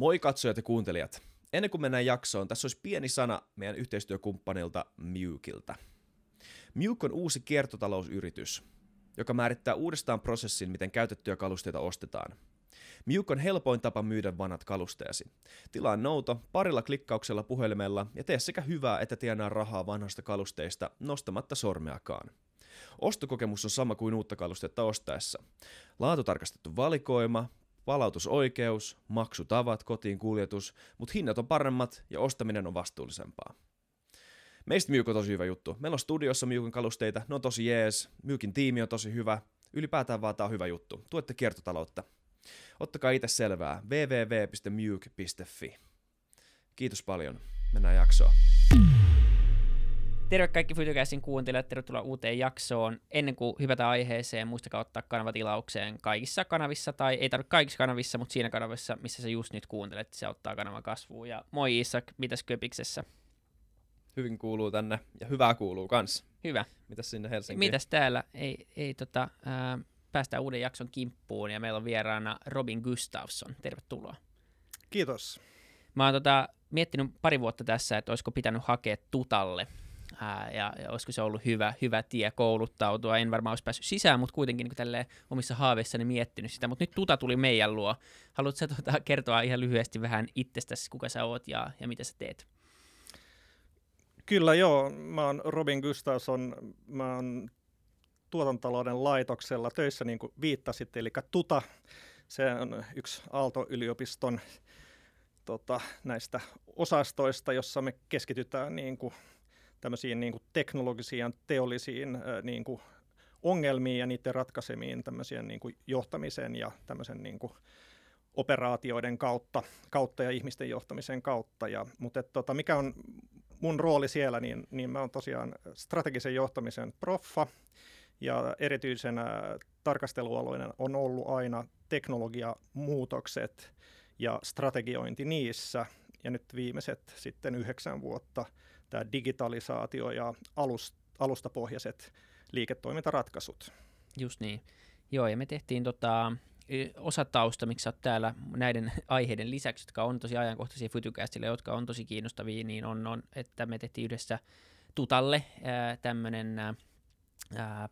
Moi katsojat ja kuuntelijat. Ennen kuin mennään jaksoon, tässä olisi pieni sana meidän yhteistyökumppanilta Mewkiltä. Mewk on uusi kiertotalousyritys, joka määrittää uudestaan prosessin, miten käytettyjä kalusteita ostetaan. Mewk on helpoin tapa myydä vanhat kalusteesi. Tilaa nouto parilla klikkauksella puhelimella ja tee sekä hyvää että tienaa rahaa vanhasta kalusteista nostamatta sormeakaan. Ostokokemus on sama kuin uutta kalustetta ostaessa. Laatutarkastettu valikoima, palautusoikeus, maksutavat, kotiin kuljetus, mutta hinnat on paremmat ja ostaminen on vastuullisempaa. Meistä Myyk on tosi hyvä juttu. Meillä on studiossa Myykin kalusteita, ne on tosi jees, Myykin tiimi on tosi hyvä, ylipäätään vaan tää on hyvä juttu. Tuette kiertotaloutta. Ottakaa itse selvää www.myyk.fi. Kiitos paljon. Mennään jaksoon. Terve kaikki Fytycastin kuuntelijat, tervetuloa uuteen jaksoon. Ennen kuin hyvätä aiheeseen, muistakaa ottaa kanava tilaukseen kaikissa kanavissa, tai ei tarvitse kaikissa kanavissa, mutta siinä kanavassa, missä sä just nyt kuuntelet, se ottaa kanavan kasvuun. Ja moi Isak, mitäs Köpiksessä? Hyvin kuuluu tänne, ja hyvää kuuluu kans. Hyvä. Mitäs sinne Helsinkiin? Mitäs täällä? Ei, ei tota, ää, päästään uuden jakson kimppuun, ja meillä on vieraana Robin Gustafsson. Tervetuloa. Kiitos. Mä oon tota, miettinyt pari vuotta tässä, että olisiko pitänyt hakea Tutalle ää, ja, ja olisiko se ollut hyvä, hyvä tie kouluttautua. En varmaan olisi päässyt sisään, mutta kuitenkin niin tälleen omissa haaveissani miettinyt sitä. Mutta nyt Tuta tuli meidän luo. Haluatko tota, kertoa ihan lyhyesti vähän itsestäsi, kuka sä oot ja, ja mitä sä teet? Kyllä joo, mä oon Robin Gustafsson, mä oon tuotantalouden laitoksella töissä niin kuin viittasit, eli Tuta, se on yksi Aalto-yliopiston tota, näistä osastoista, jossa me keskitytään niin kuin tämmöisiin niin kuin teknologisiin teollisiin niin kuin ongelmiin ja niiden ratkaisemiin tämmöisien niin kuin johtamisen ja tämmöisen niin kuin operaatioiden kautta, kautta ja ihmisten johtamisen kautta. Ja, mutta et, tota, mikä on mun rooli siellä, niin, niin mä oon tosiaan strategisen johtamisen proffa ja erityisenä tarkastelualueena on ollut aina teknologiamuutokset ja strategiointi niissä. Ja nyt viimeiset sitten yhdeksän vuotta – tämä digitalisaatio ja alust, alustapohjaiset liiketoimintaratkaisut. Just niin. Joo, ja me tehtiin tota, osa tausta, miksi olet täällä näiden aiheiden lisäksi, jotka on tosi ajankohtaisia Futucastille, jotka on tosi kiinnostavia, niin on, on että me tehtiin yhdessä Tutalle tämmöinen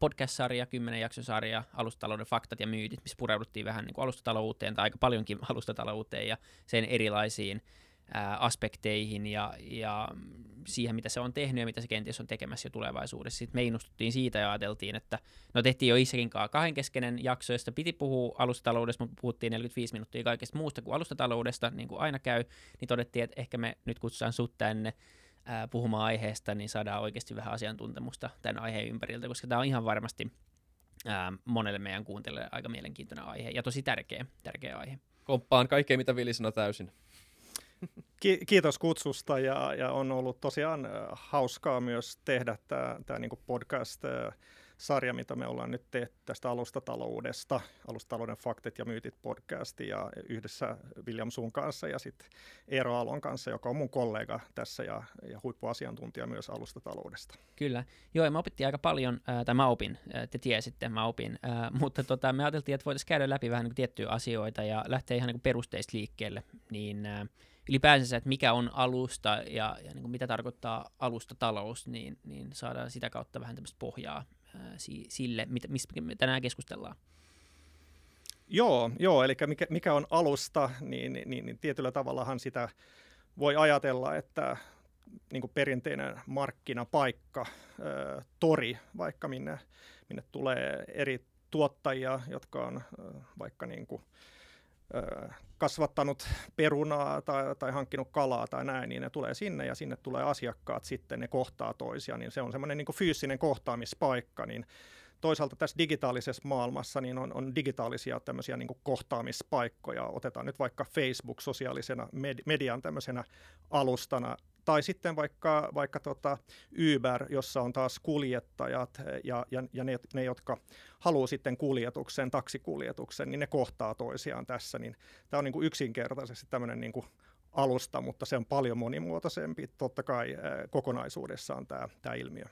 podcast-sarja, kymmenen jaksosarja, alustatalouden faktat ja myytit, missä pureuduttiin vähän niin kuin alustatalouteen tai aika paljonkin alustatalouteen ja sen erilaisiin aspekteihin ja, ja siihen, mitä se on tehnyt ja mitä se kenties on tekemässä jo tulevaisuudessa. Sitten me innostuttiin siitä ja ajateltiin, että no tehtiin jo Isakin kanssa kahdenkeskeinen jakso, josta piti puhua alustataloudesta, mutta puhuttiin 45 minuuttia kaikesta muusta kuin alustataloudesta, niin kuin aina käy, niin todettiin, että ehkä me nyt kutsutaan sut tänne ää, puhumaan aiheesta, niin saadaan oikeasti vähän asiantuntemusta tämän aiheen ympäriltä, koska tämä on ihan varmasti ää, monelle meidän kuuntelijalle aika mielenkiintoinen aihe ja tosi tärkeä, tärkeä aihe. Komppaan kaikkea, mitä Vili sanoi täysin. Ki- kiitos kutsusta ja, ja on ollut tosiaan äh, hauskaa myös tehdä tämä niinku podcast-sarja, mitä me ollaan nyt tehty tästä alustataloudesta, alustatalouden faktit ja myytit podcasti ja yhdessä William Sun kanssa ja sitten Eero Alon kanssa, joka on mun kollega tässä ja, ja huippuasiantuntija myös alustataloudesta. Kyllä. Joo, ja me opittiin aika paljon, äh, tai mä opin, äh, te tiesitte, mä opin, äh, mutta tota, me ajateltiin, että voitaisiin käydä läpi vähän niin tiettyjä asioita ja lähteä ihan niin perusteista liikkeelle, niin äh, ylipäänsä, että mikä on alusta ja, ja niin kuin mitä tarkoittaa alustatalous, niin, niin saadaan sitä kautta vähän tämmöistä pohjaa sille, mit, mistä me tänään keskustellaan. Joo, joo eli mikä, mikä on alusta, niin, niin, niin, niin tietyllä tavallahan sitä voi ajatella, että niin kuin perinteinen markkinapaikka, ää, tori, vaikka minne, minne tulee eri tuottajia, jotka on ää, vaikka niin kuin, kasvattanut perunaa tai, tai hankkinut kalaa tai näin, niin ne tulee sinne ja sinne tulee asiakkaat sitten, ne kohtaa toisia, niin se on semmoinen niin fyysinen kohtaamispaikka, niin toisaalta tässä digitaalisessa maailmassa niin on, on digitaalisia tämmöisiä niin kuin kohtaamispaikkoja. Otetaan nyt vaikka Facebook sosiaalisena median tämmöisenä alustana tai sitten vaikka, vaikka tota Uber, jossa on taas kuljettajat ja, ja, ja ne, ne, jotka haluaa sitten kuljetuksen, taksikuljetuksen, niin ne kohtaa toisiaan tässä. Niin tämä on niin kuin yksinkertaisesti tämmöinen niin kuin alusta, mutta se on paljon monimuotoisempi totta kai kokonaisuudessaan tämä, tämä ilmiö.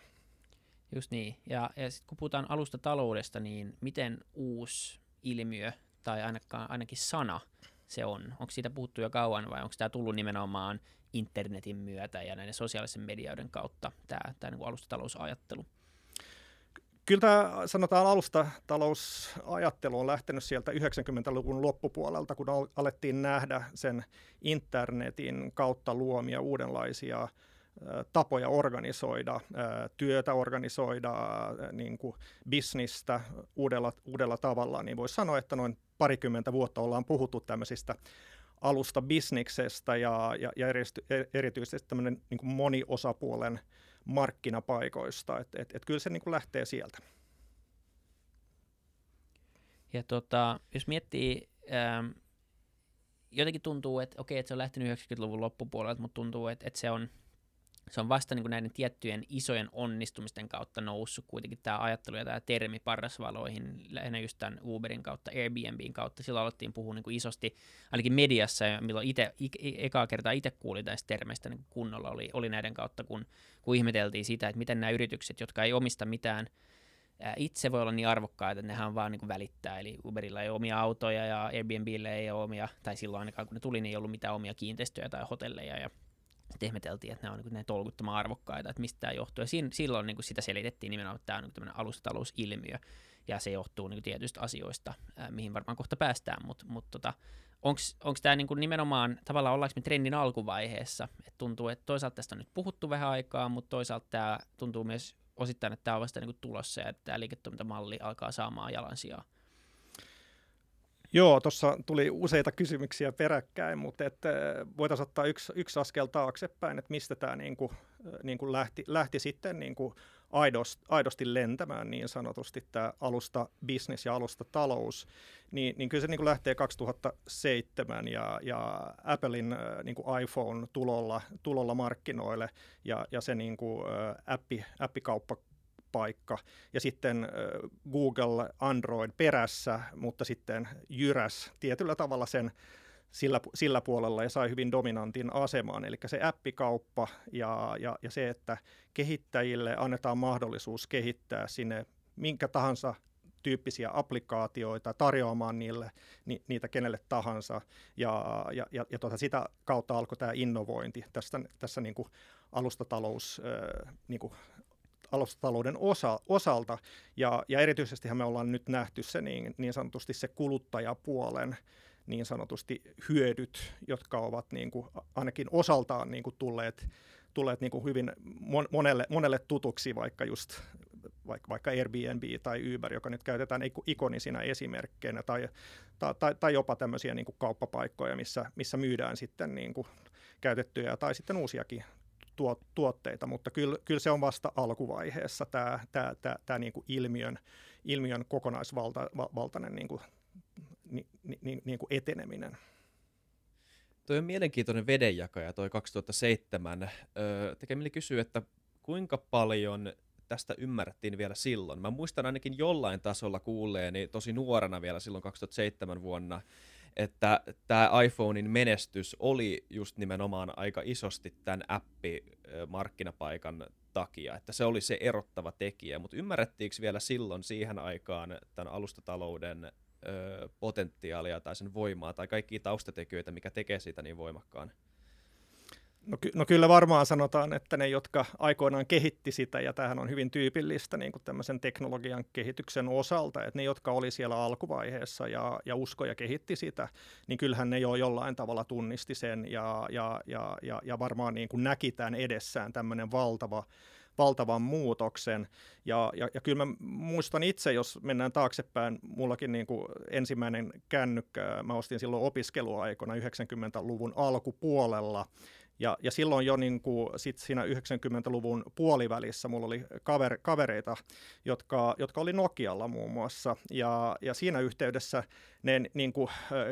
Just niin. Ja, ja sitten kun puhutaan alusta taloudesta, niin miten uusi ilmiö tai ainakaan, ainakin sana se on? Onko siitä puhuttu jo kauan vai onko tämä tullut nimenomaan internetin myötä ja näiden sosiaalisen medioiden kautta tämä, tämä niin alustatalousajattelu? Kyllä tämä sanotaan alusta talousajattelu on lähtenyt sieltä 90-luvun loppupuolelta, kun alettiin nähdä sen internetin kautta luomia uudenlaisia tapoja organisoida työtä, organisoida niin kuin bisnistä uudella, uudella tavalla, niin voisi sanoa, että noin parikymmentä vuotta ollaan puhuttu tämmöisistä alusta bisniksestä ja, ja, ja erityisesti tämmöinen niin kuin moniosapuolen markkinapaikoista. Et, et, et kyllä se niin kuin lähtee sieltä. Ja tota, jos miettii, ähm, jotenkin tuntuu, että okei, että se on lähtenyt 90-luvun loppupuolelta, mutta tuntuu, että, että se on se on vasta niin kuin näiden tiettyjen isojen onnistumisten kautta noussut kuitenkin tämä ajattelu ja tämä termi parrasvaloihin, lähinnä just tämän Uberin kautta, Airbnbin kautta. Silloin alettiin puhua niin kuin isosti, ainakin mediassa, ja milloin itse, ekaa kertaa itse kuulin näistä termeistä niin kunnolla, oli, oli näiden kautta, kun, kun ihmeteltiin sitä, että miten nämä yritykset, jotka ei omista mitään itse voi olla niin arvokkaita, että nehän vaan niin kuin välittää. Eli Uberilla ei ole omia autoja ja Airbnbillä ei ole omia, tai silloin ainakaan kun ne tuli, niin ei ollut mitään omia kiinteistöjä tai hotelleja. Ja sitten ihmeteltiin, että nämä on niin tolkuttoman arvokkaita, että mistä tämä johtuu. Ja siinä, silloin niin kuin sitä selitettiin nimenomaan, että tämä on niin tämmöinen alustatalousilmiö, ja se johtuu niin tietyistä asioista, ää, mihin varmaan kohta päästään, mutta mut tota, onko tämä niin nimenomaan, tavallaan ollaanko me trendin alkuvaiheessa, että tuntuu, että toisaalta tästä on nyt puhuttu vähän aikaa, mutta toisaalta tämä tuntuu myös osittain, että tämä on vasta niin kuin tulossa ja että tämä liiketoimintamalli alkaa saamaan jalansijaa. Joo, tuossa tuli useita kysymyksiä peräkkäin, mutta että voitaisiin ottaa yksi, yksi askel taaksepäin, että mistä tämä niin kuin, niin kuin lähti, lähti sitten niin kuin aidosti, lentämään niin sanotusti tämä alusta business ja alusta talous, niin, niin kyllä se niin kuin lähtee 2007 ja, ja Applein niin kuin iPhone tulolla, tulolla markkinoille ja, ja se niin kuin, appi, appikauppa paikka ja sitten Google Android perässä, mutta sitten jyräs tietyllä tavalla sen sillä, sillä puolella ja sai hyvin dominantin asemaan. Eli se appikauppa ja, ja, ja se, että kehittäjille annetaan mahdollisuus kehittää sinne minkä tahansa tyyppisiä applikaatioita tarjoamaan niille, ni, niitä kenelle tahansa. Ja, ja, ja, ja tuota, sitä kautta alkoi tämä innovointi tässä, tässä niin kuin alustatalous niin kuin alustatalouden osa, osalta, ja, ja erityisesti me ollaan nyt nähty se niin, niin sanotusti se kuluttajapuolen niin sanotusti hyödyt, jotka ovat niin kuin, ainakin osaltaan niin kuin tulleet, tulleet niin kuin hyvin monelle, monelle tutuksi, vaikka just vaikka, vaikka Airbnb tai Uber, joka nyt käytetään ikonisina esimerkkeinä, tai, tai, tai jopa tämmöisiä niin kuin kauppapaikkoja, missä, missä myydään sitten niin kuin käytettyjä tai sitten uusiakin tuotteita, mutta kyllä, kyllä se on vasta alkuvaiheessa tämä, tämä, tämä, tämä niin kuin ilmiön, ilmiön kokonaisvaltainen niin kuin, ni, ni, niin kuin eteneminen. Tuo on mielenkiintoinen vedenjakaja, toi 2007. Öö, tekee kysyä, että kuinka paljon tästä ymmärrettiin vielä silloin. Mä muistan ainakin jollain tasolla kuulleeni tosi nuorena vielä silloin 2007 vuonna, että tämä iPhonein menestys oli just nimenomaan aika isosti tämän appi-markkinapaikan takia, että se oli se erottava tekijä, mutta ymmärrettiinkö vielä silloin siihen aikaan tämän alustatalouden ö, potentiaalia tai sen voimaa tai kaikkia taustatekijöitä, mikä tekee siitä niin voimakkaan? No, ky- no kyllä varmaan sanotaan, että ne, jotka aikoinaan kehitti sitä, ja tämähän on hyvin tyypillistä niin kuin tämmöisen teknologian kehityksen osalta, että ne, jotka oli siellä alkuvaiheessa ja, ja uskoja kehitti sitä, niin kyllähän ne jo jollain tavalla tunnisti sen ja, ja, ja, ja, ja varmaan niin kuin näki tämän edessään tämmöinen valtava valtavan muutoksen. Ja, ja, ja kyllä mä muistan itse, jos mennään taaksepäin, mullakin niin kuin ensimmäinen kännykkä, mä ostin silloin opiskeluaikona 90-luvun alkupuolella, ja, ja silloin jo niin kuin, sit siinä 90-luvun puolivälissä mulla oli kaver, kavereita, jotka, jotka oli Nokialla muun muassa. Ja, ja siinä yhteydessä ne niin kuin,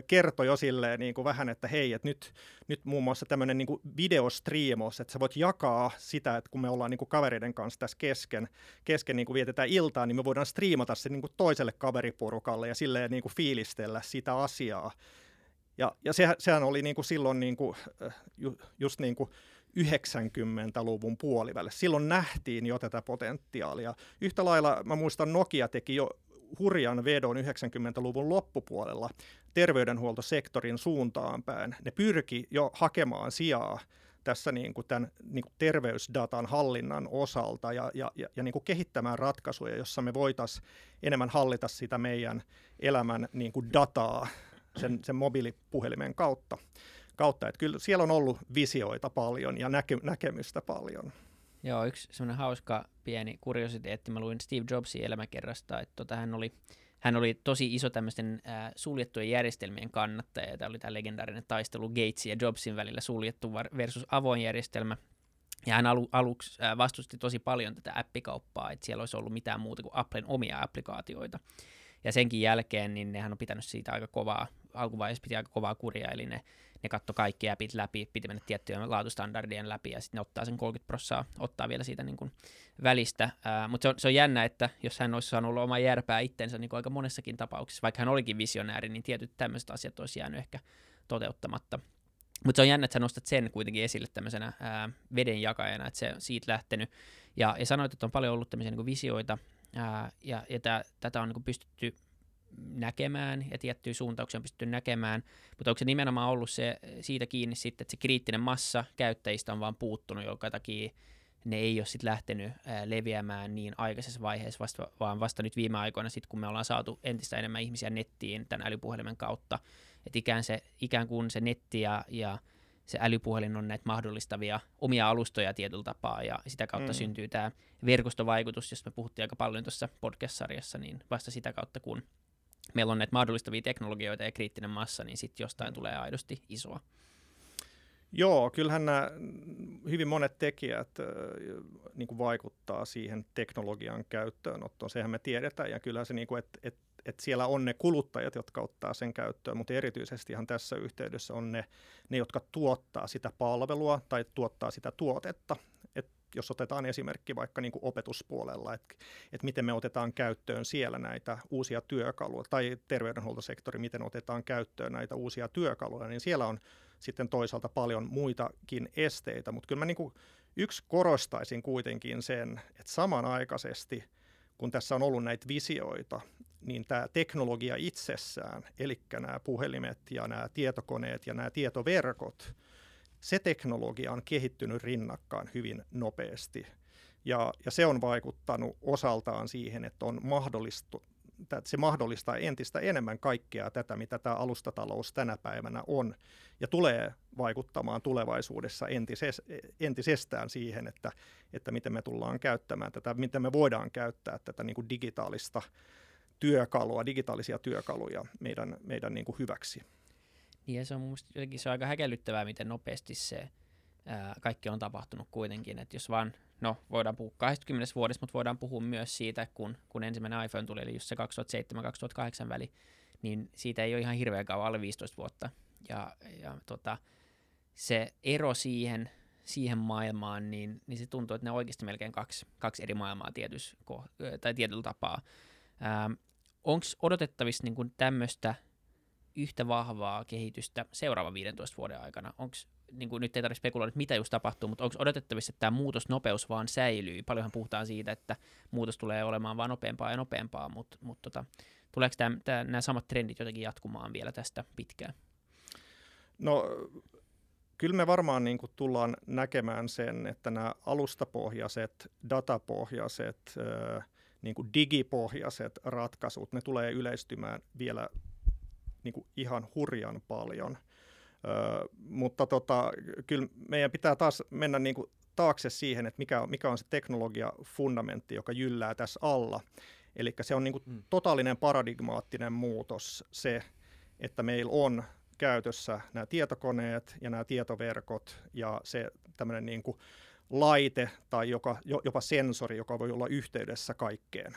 kertoi jo silleen niin kuin vähän, että hei, että nyt, nyt muun muassa tämmöinen niin videostriimos, että sä voit jakaa sitä, että kun me ollaan niin kuin kavereiden kanssa tässä kesken, kesken niin kuin vietetään iltaa, niin me voidaan striimata se niin kuin toiselle kaveriporukalle ja silleen niin kuin fiilistellä sitä asiaa. Ja, ja sehän, sehän oli niin kuin silloin niin kuin, ju, just niin kuin 90-luvun puolivälissä. Silloin nähtiin jo tätä potentiaalia. Yhtä lailla mä muistan Nokia teki jo hurjan vedon 90-luvun loppupuolella terveydenhuoltosektorin suuntaan päin. Ne pyrki jo hakemaan sijaa tässä niin kuin tämän niin kuin terveysdatan hallinnan osalta ja, ja, ja, ja niin kuin kehittämään ratkaisuja, jossa me voitaisiin enemmän hallita sitä meidän elämän niin kuin dataa sen, sen mobiilipuhelimen kautta. kautta. Että kyllä siellä on ollut visioita paljon ja näke, näkemystä paljon. Joo, yksi semmoinen hauska pieni kuriositeetti. Mä luin Steve Jobsin elämäkerrasta, että tota, hän oli hän oli tosi iso tämmöisten äh, suljettujen järjestelmien kannattaja. Tämä oli tämä legendaarinen taistelu Gatesin ja Jobsin välillä suljettu versus avoin järjestelmä. Ja hän alu, aluksi äh, vastusti tosi paljon tätä appikauppaa, että siellä olisi ollut mitään muuta kuin Applen omia applikaatioita. Ja senkin jälkeen niin nehän on pitänyt siitä aika kovaa, alkuvaiheessa piti aika kovaa kuria, eli ne ne katto kaikki appit läpi, piti mennä tiettyjen laatustandardien läpi ja sitten ne ottaa sen 30 prossaa, ottaa vielä siitä niin kuin välistä. Mutta se on, se on jännä, että jos hän olisi saanut olla oma järpää itsensä niin kuin aika monessakin tapauksessa, vaikka hän olikin visionääri, niin tietyt tämmöiset asiat olisi jäänyt ehkä toteuttamatta. Mutta se on jännä, että sä nostat sen kuitenkin esille tämmöisenä ää, vedenjakajana, että se on siitä lähtenyt. Ja, ja sanoit, että on paljon ollut tämmöisiä niin visioita, ää, ja, ja tää, tätä on niin pystytty näkemään ja tiettyjä suuntauksia on pystytty näkemään, mutta onko se nimenomaan ollut se, siitä kiinni sitten, että se kriittinen massa käyttäjistä on vaan puuttunut, joka takia ne ei ole sitten lähtenyt ää, leviämään niin aikaisessa vaiheessa, vasta, vaan vasta nyt viime aikoina sitten, kun me ollaan saatu entistä enemmän ihmisiä nettiin tämän älypuhelimen kautta, että ikään, se, ikään kuin se netti ja, ja se älypuhelin on näitä mahdollistavia omia alustoja tietyllä tapaa, ja sitä kautta mm. syntyy tämä verkostovaikutus, josta me puhuttiin aika paljon tuossa podcast-sarjassa, niin vasta sitä kautta, kun meillä on näitä mahdollistavia teknologioita ja kriittinen massa, niin sitten jostain tulee aidosti isoa. Joo, kyllähän nämä hyvin monet tekijät niin kuin vaikuttaa siihen teknologian käyttöönottoon. Sehän me tiedetään ja kyllähän se, niin kuin, että et, et siellä on ne kuluttajat, jotka ottaa sen käyttöön, mutta erityisesti ihan tässä yhteydessä on ne, ne, jotka tuottaa sitä palvelua tai tuottaa sitä tuotetta jos otetaan esimerkki vaikka niin kuin opetuspuolella, että, että miten me otetaan käyttöön siellä näitä uusia työkaluja, tai terveydenhuoltosektori, miten otetaan käyttöön näitä uusia työkaluja, niin siellä on sitten toisaalta paljon muitakin esteitä, mutta kyllä mä niin kuin yksi korostaisin kuitenkin sen, että samanaikaisesti, kun tässä on ollut näitä visioita, niin tämä teknologia itsessään, eli nämä puhelimet ja nämä tietokoneet ja nämä tietoverkot, se teknologia on kehittynyt rinnakkaan hyvin nopeasti. Ja, ja se on vaikuttanut osaltaan siihen, että on mahdollistu, että se mahdollistaa entistä enemmän kaikkea tätä, mitä tämä alustatalous tänä päivänä on, ja tulee vaikuttamaan tulevaisuudessa entises, entisestään siihen, että, että miten me tullaan käyttämään tätä, miten me voidaan käyttää tätä niin kuin digitaalista työkalua, digitaalisia työkaluja meidän, meidän niin kuin hyväksi. Niin ja se on mun se on aika häkellyttävää, miten nopeasti se ää, kaikki on tapahtunut kuitenkin. Että jos vaan, no voidaan puhua 20 vuodesta, mutta voidaan puhua myös siitä, kun, kun ensimmäinen iPhone tuli, eli just se 2007-2008 väli, niin siitä ei ole ihan hirveän kauan, alle 15 vuotta. Ja, ja tota, se ero siihen, siihen maailmaan, niin, niin se tuntuu, että ne on oikeasti melkein kaksi, kaksi eri maailmaa tietys, tai tietyllä tapaa. Onko odotettavissa niin tämmöistä yhtä vahvaa kehitystä seuraavan 15 vuoden aikana? Onko, niin kuin nyt ei tarvitse spekuloida, että mitä just tapahtuu, mutta onko odotettavissa, että tämä muutosnopeus vaan säilyy? Paljonhan puhutaan siitä, että muutos tulee olemaan vaan nopeampaa ja nopeampaa, mutta, mutta tota, tuleeko tämä, tämä, nämä samat trendit jotenkin jatkumaan vielä tästä pitkään? No kyllä me varmaan niin kuin tullaan näkemään sen, että nämä alustapohjaiset, datapohjaiset, niin kuin digipohjaiset ratkaisut, ne tulee yleistymään vielä niin kuin ihan hurjan paljon. Ö, mutta tota, kyllä meidän pitää taas mennä niin kuin taakse siihen, että mikä on, mikä on se teknologia-fundamentti, joka jyllää tässä alla. Eli se on niin kuin mm. totaalinen paradigmaattinen muutos se, että meillä on käytössä nämä tietokoneet ja nämä tietoverkot ja se tämmöinen niin kuin laite tai joka, jopa sensori, joka voi olla yhteydessä kaikkeen.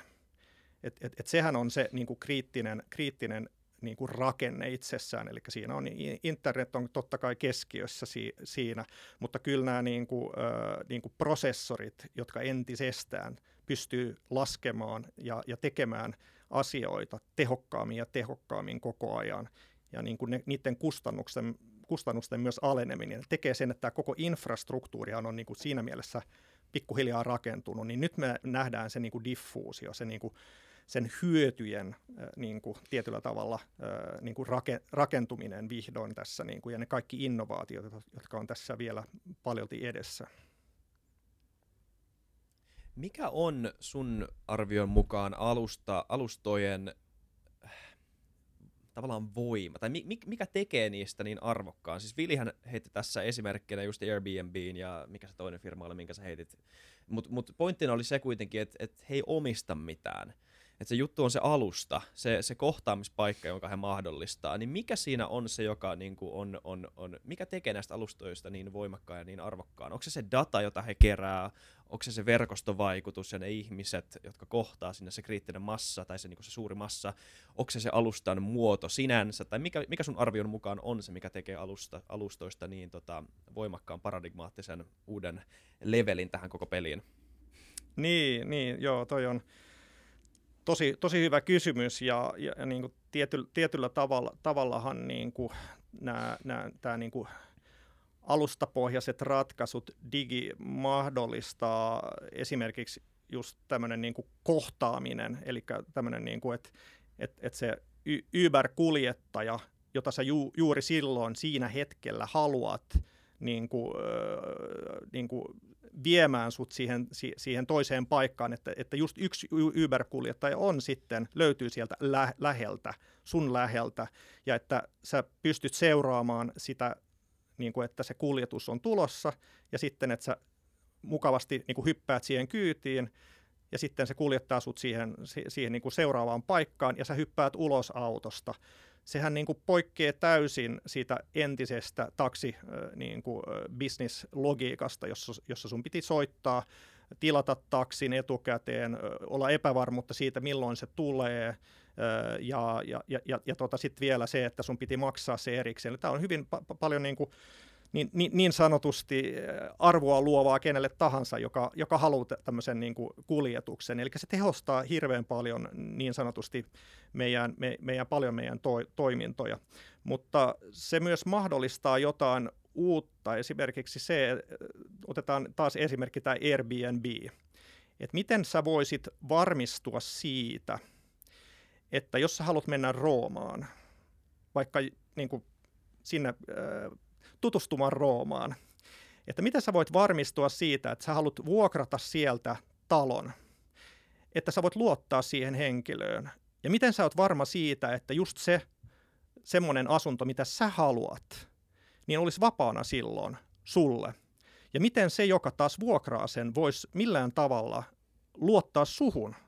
Et, et, et sehän on se niin kuin kriittinen, kriittinen niin kuin rakenne itsessään, eli siinä on internet on totta kai keskiössä si, siinä, mutta kyllä nämä niin kuin, äh, niin kuin prosessorit, jotka entisestään pystyy laskemaan ja, ja tekemään asioita tehokkaammin ja tehokkaammin koko ajan, ja niin kuin ne, niiden kustannusten, kustannusten myös aleneminen. Tekee sen, että tämä koko infrastruktuuri on niin kuin siinä mielessä pikkuhiljaa rakentunut, niin nyt me nähdään se niin kuin diffuusio, se niin kuin sen hyötyjen niin kuin tietyllä tavalla niin kuin rakentuminen vihdoin tässä niin kuin, ja ne kaikki innovaatiot, jotka on tässä vielä paljolti edessä. Mikä on sun arvion mukaan alusta, alustojen tavallaan voima, tai mi, mikä tekee niistä niin arvokkaan? Siis Vilihän heitti tässä esimerkkinä just Airbnbin ja mikä se toinen firma oli, minkä sä heitit. Mutta mut pointtina oli se kuitenkin, että et he ei omista mitään. Että se juttu on se alusta, se, se kohtaamispaikka, jonka he mahdollistaa. Niin mikä siinä on se, joka niin kuin on, on, on, mikä tekee näistä alustoista niin voimakkaan ja niin arvokkaan? Onko se se data, jota he kerää? onko se se verkostovaikutus ja ne ihmiset, jotka kohtaa sinne se kriittinen massa tai se, niin se suuri massa, onko se se alustan muoto sinänsä, tai mikä, mikä sun arvion mukaan on se, mikä tekee alusta, alustoista niin tota, voimakkaan paradigmaattisen uuden levelin tähän koko peliin? Niin, niin joo, toi on tosi, tosi hyvä kysymys ja, ja, ja niin kuin tiety, tietyllä tavalla, tavallahan niin kuin nämä, nämä, tämä niin kuin alustapohjaiset ratkaisut, digi mahdollistaa esimerkiksi just tämmöinen niin kuin kohtaaminen, eli tämmöinen, niin kuin, että et, et se Uber-kuljettaja, jota sä ju, juuri silloin siinä hetkellä haluat niin kuin, äh, niin kuin viemään sut siihen, siihen toiseen paikkaan, että, että just yksi Uber-kuljettaja on sitten, löytyy sieltä lä- läheltä, sun läheltä, ja että sä pystyt seuraamaan sitä niin kuin, että se kuljetus on tulossa ja sitten, että sä mukavasti niin kuin hyppäät siihen kyytiin ja sitten se kuljettaa sut siihen, siihen niin kuin seuraavaan paikkaan ja sä hyppäät ulos autosta. Sehän niin kuin poikkeaa täysin siitä entisestä taksi niin kuin business-logiikasta, jossa, jossa sun piti soittaa, tilata taksin etukäteen, olla epävarmuutta siitä, milloin se tulee, ja, ja, ja, ja, ja tota sitten vielä se, että sun piti maksaa se erikseen. Tämä on hyvin pa- paljon niin, kuin, niin, niin, niin sanotusti arvoa luovaa kenelle tahansa, joka, joka haluaa tämmöisen niin kuin kuljetuksen. Eli se tehostaa hirveän paljon niin sanotusti meidän, me, meidän paljon meidän to, toimintoja. Mutta se myös mahdollistaa jotain uutta, esimerkiksi se, otetaan taas esimerkki tämä Airbnb, että miten sä voisit varmistua siitä, että jos sä haluat mennä Roomaan, vaikka niin kuin sinne äh, tutustumaan Roomaan, että miten sä voit varmistua siitä, että sä haluat vuokrata sieltä talon, että sä voit luottaa siihen henkilöön. Ja miten sä oot varma siitä, että just se semmoinen asunto, mitä sä haluat, niin olisi vapaana silloin sulle. Ja miten se, joka taas vuokraa sen, voisi millään tavalla luottaa suhun –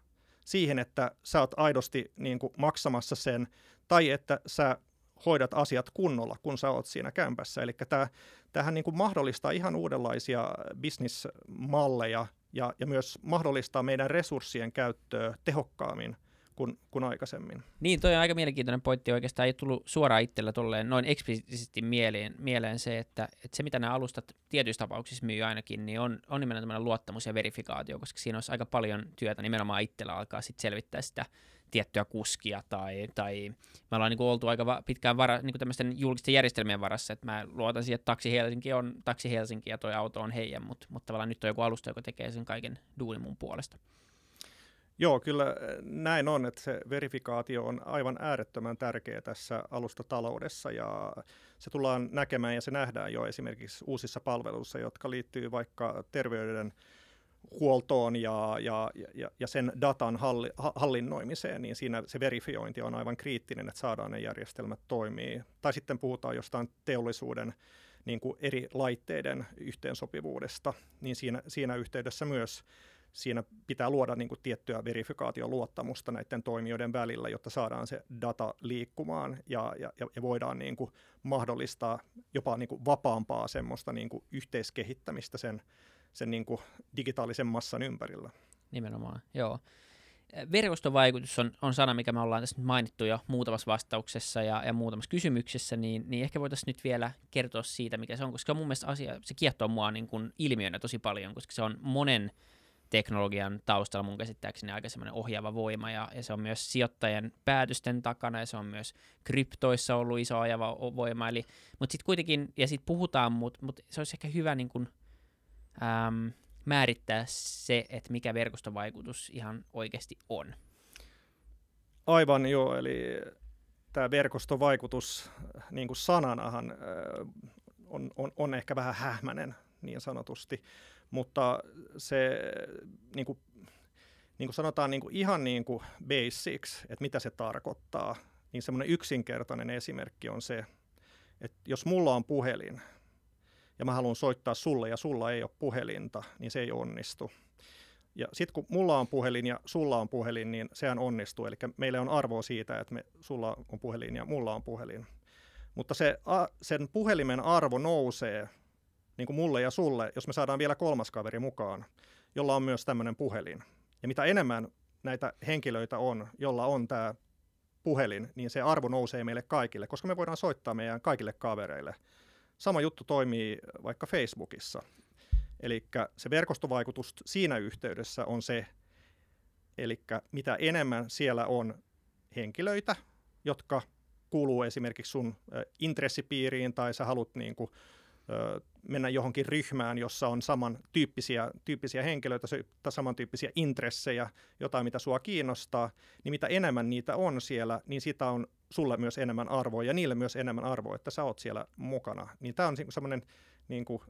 siihen, että sä oot aidosti niin kuin maksamassa sen, tai että sä hoidat asiat kunnolla, kun sä oot siinä kämpässä. Eli tämähän niin mahdollistaa ihan uudenlaisia bisnismalleja ja, ja myös mahdollistaa meidän resurssien käyttöä tehokkaammin – kuin, kuin aikaisemmin. Niin, toi on aika mielenkiintoinen pointti oikeastaan. Ei tullut suoraan itsellä tolleen noin eksplisiittisesti mieleen, mieleen se, että, että se mitä nämä alustat tietyissä tapauksissa myy ainakin, niin on, on nimenomaan luottamus ja verifikaatio, koska siinä olisi aika paljon työtä nimenomaan itsellä alkaa sitten selvittää sitä tiettyä kuskia tai, tai me ollaan niin oltu aika pitkään vara, niin tämmöisten julkisten järjestelmien varassa, että mä luotan siihen, että taksi Helsinki on taksi Helsinki ja toi auto on heidän, mutta, mutta tavallaan nyt on joku alusta, joka tekee sen kaiken duunin mun puolesta. Joo, kyllä eh, näin on, että se verifikaatio on aivan äärettömän tärkeä tässä alustataloudessa ja se tullaan näkemään ja se nähdään jo esimerkiksi uusissa palveluissa, jotka liittyy vaikka terveyden huoltoon ja, ja, ja, ja sen datan halli, hallinnoimiseen, niin siinä se verifiointi on aivan kriittinen, että saadaan ne järjestelmät toimii. Tai sitten puhutaan jostain teollisuuden niin kuin eri laitteiden yhteensopivuudesta, niin siinä, siinä yhteydessä myös siinä pitää luoda niin kuin tiettyä verifikaatioluottamusta näiden toimijoiden välillä, jotta saadaan se data liikkumaan ja, ja, ja voidaan niin kuin mahdollistaa jopa niin kuin vapaampaa semmoista niin kuin yhteiskehittämistä sen, sen niin kuin digitaalisen massan ympärillä. Nimenomaan, joo. Verkostovaikutus on, on sana, mikä me ollaan tässä nyt mainittu jo muutamassa vastauksessa ja, ja muutamassa kysymyksessä, niin, niin ehkä voitaisiin nyt vielä kertoa siitä, mikä se on, koska mun mielestä asia, se kiehtoo mua niin kuin ilmiönä tosi paljon, koska se on monen teknologian taustalla mun käsittääkseni aika semmoinen ohjaava voima, ja, ja se on myös sijoittajien päätösten takana, ja se on myös kryptoissa ollut iso ohjaava voima, eli, mutta sitten kuitenkin, ja sitten puhutaan, mutta mut se olisi ehkä hyvä niin kuin, äm, määrittää se, että mikä verkostovaikutus ihan oikeasti on. Aivan joo, eli tämä verkostovaikutus niin kuin sananahan on, on, on ehkä vähän hähmäinen niin sanotusti, mutta se niin kuin, niin kuin sanotaan niin kuin ihan niin kuin basics, että mitä se tarkoittaa, niin semmoinen yksinkertainen esimerkki on se, että jos mulla on puhelin ja mä haluan soittaa sulle ja sulla ei ole puhelinta, niin se ei onnistu. Ja sitten kun mulla on puhelin ja sulla on puhelin, niin sehän onnistuu. Eli meille on arvoa siitä, että me, sulla on puhelin ja mulla on puhelin. Mutta se, a, sen puhelimen arvo nousee niin kuin mulle ja sulle, jos me saadaan vielä kolmas kaveri mukaan, jolla on myös tämmöinen puhelin. Ja mitä enemmän näitä henkilöitä on, jolla on tämä puhelin, niin se arvo nousee meille kaikille, koska me voidaan soittaa meidän kaikille kavereille. Sama juttu toimii vaikka Facebookissa. Eli se verkostovaikutus siinä yhteydessä on se, eli mitä enemmän siellä on henkilöitä, jotka kuuluu esimerkiksi sun intressipiiriin tai sä haluat niin kuin, mennä johonkin ryhmään, jossa on samantyyppisiä tyyppisiä henkilöitä tai samantyyppisiä intressejä, jotain mitä sua kiinnostaa, niin mitä enemmän niitä on siellä, niin sitä on sulle myös enemmän arvoa ja niille myös enemmän arvoa, että sä oot siellä mukana. Niin tämä on semmoinen niin kuin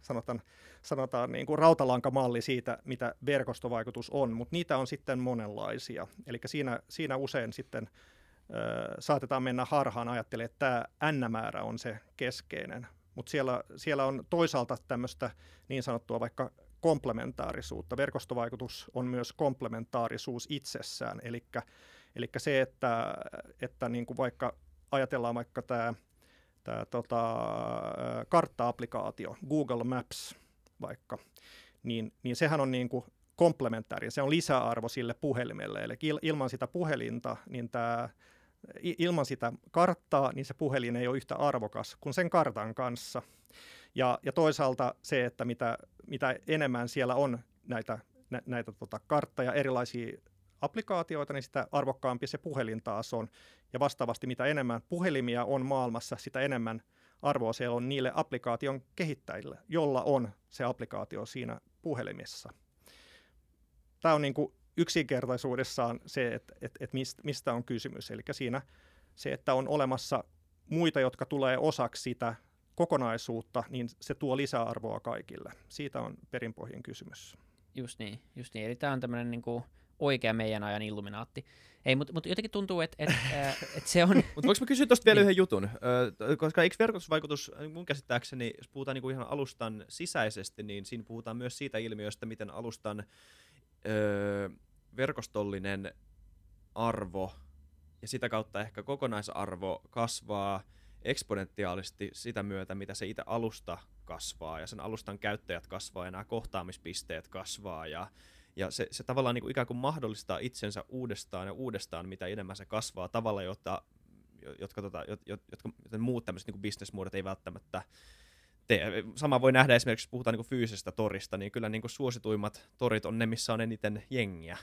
sanotaan, sanotaan niin kuin rautalankamalli siitä, mitä verkostovaikutus on, mutta niitä on sitten monenlaisia. Eli siinä, siinä usein sitten ö, saatetaan mennä harhaan ajattelemaan, että tämä n-määrä on se keskeinen, mutta siellä, siellä on toisaalta tämmöistä niin sanottua vaikka komplementaarisuutta. Verkostovaikutus on myös komplementaarisuus itsessään, eli se, että, että niin kuin vaikka ajatellaan vaikka tämä tämä tota, kartta-applikaatio, Google Maps vaikka, niin, niin sehän on niin kuin komplementaari, se on lisäarvo sille puhelimelle. Eli ilman sitä puhelinta, niin tämä, ilman sitä karttaa, niin se puhelin ei ole yhtä arvokas kuin sen kartan kanssa. Ja, ja toisaalta se, että mitä, mitä enemmän siellä on näitä, nä, näitä tota, kartteja, erilaisia applikaatioita, niin sitä arvokkaampi se puhelin taas on. Ja vastaavasti mitä enemmän puhelimia on maailmassa, sitä enemmän arvoa siellä on niille applikaation kehittäjille, jolla on se applikaatio siinä puhelimessa. Tämä on niin kuin yksinkertaisuudessaan se, että, että, että mistä on kysymys. Eli siinä se, että on olemassa muita, jotka tulee osaksi sitä kokonaisuutta, niin se tuo lisäarvoa kaikille. Siitä on perinpohjin kysymys. Just niin, just niin. Eli tämä on tämmöinen niin kuin oikea meidän ajan illuminaatti. Ei, mutta mut jotenkin tuntuu, että et, et se on... mutta voinko mä kysyä tuosta vielä niin. yhden jutun? Ö, koska eikö verkotusvaikutus, mun käsittääkseni, jos puhutaan niinku ihan alustan sisäisesti, niin siinä puhutaan myös siitä ilmiöstä, miten alustan ö, verkostollinen arvo ja sitä kautta ehkä kokonaisarvo kasvaa eksponentiaalisesti sitä myötä, mitä se itse alusta kasvaa ja sen alustan käyttäjät kasvaa ja nämä kohtaamispisteet kasvaa ja ja se, se tavallaan niin kuin ikään kuin mahdollistaa itsensä uudestaan ja uudestaan, mitä enemmän se kasvaa tavalla, jota, jotka, tota, jot, jotka muut tämmöiset niin bisnesmuodot ei välttämättä tee. Sama voi nähdä esimerkiksi, jos puhutaan niin kuin fyysisestä torista, niin kyllä niin kuin suosituimmat torit on ne, missä on eniten jengiä.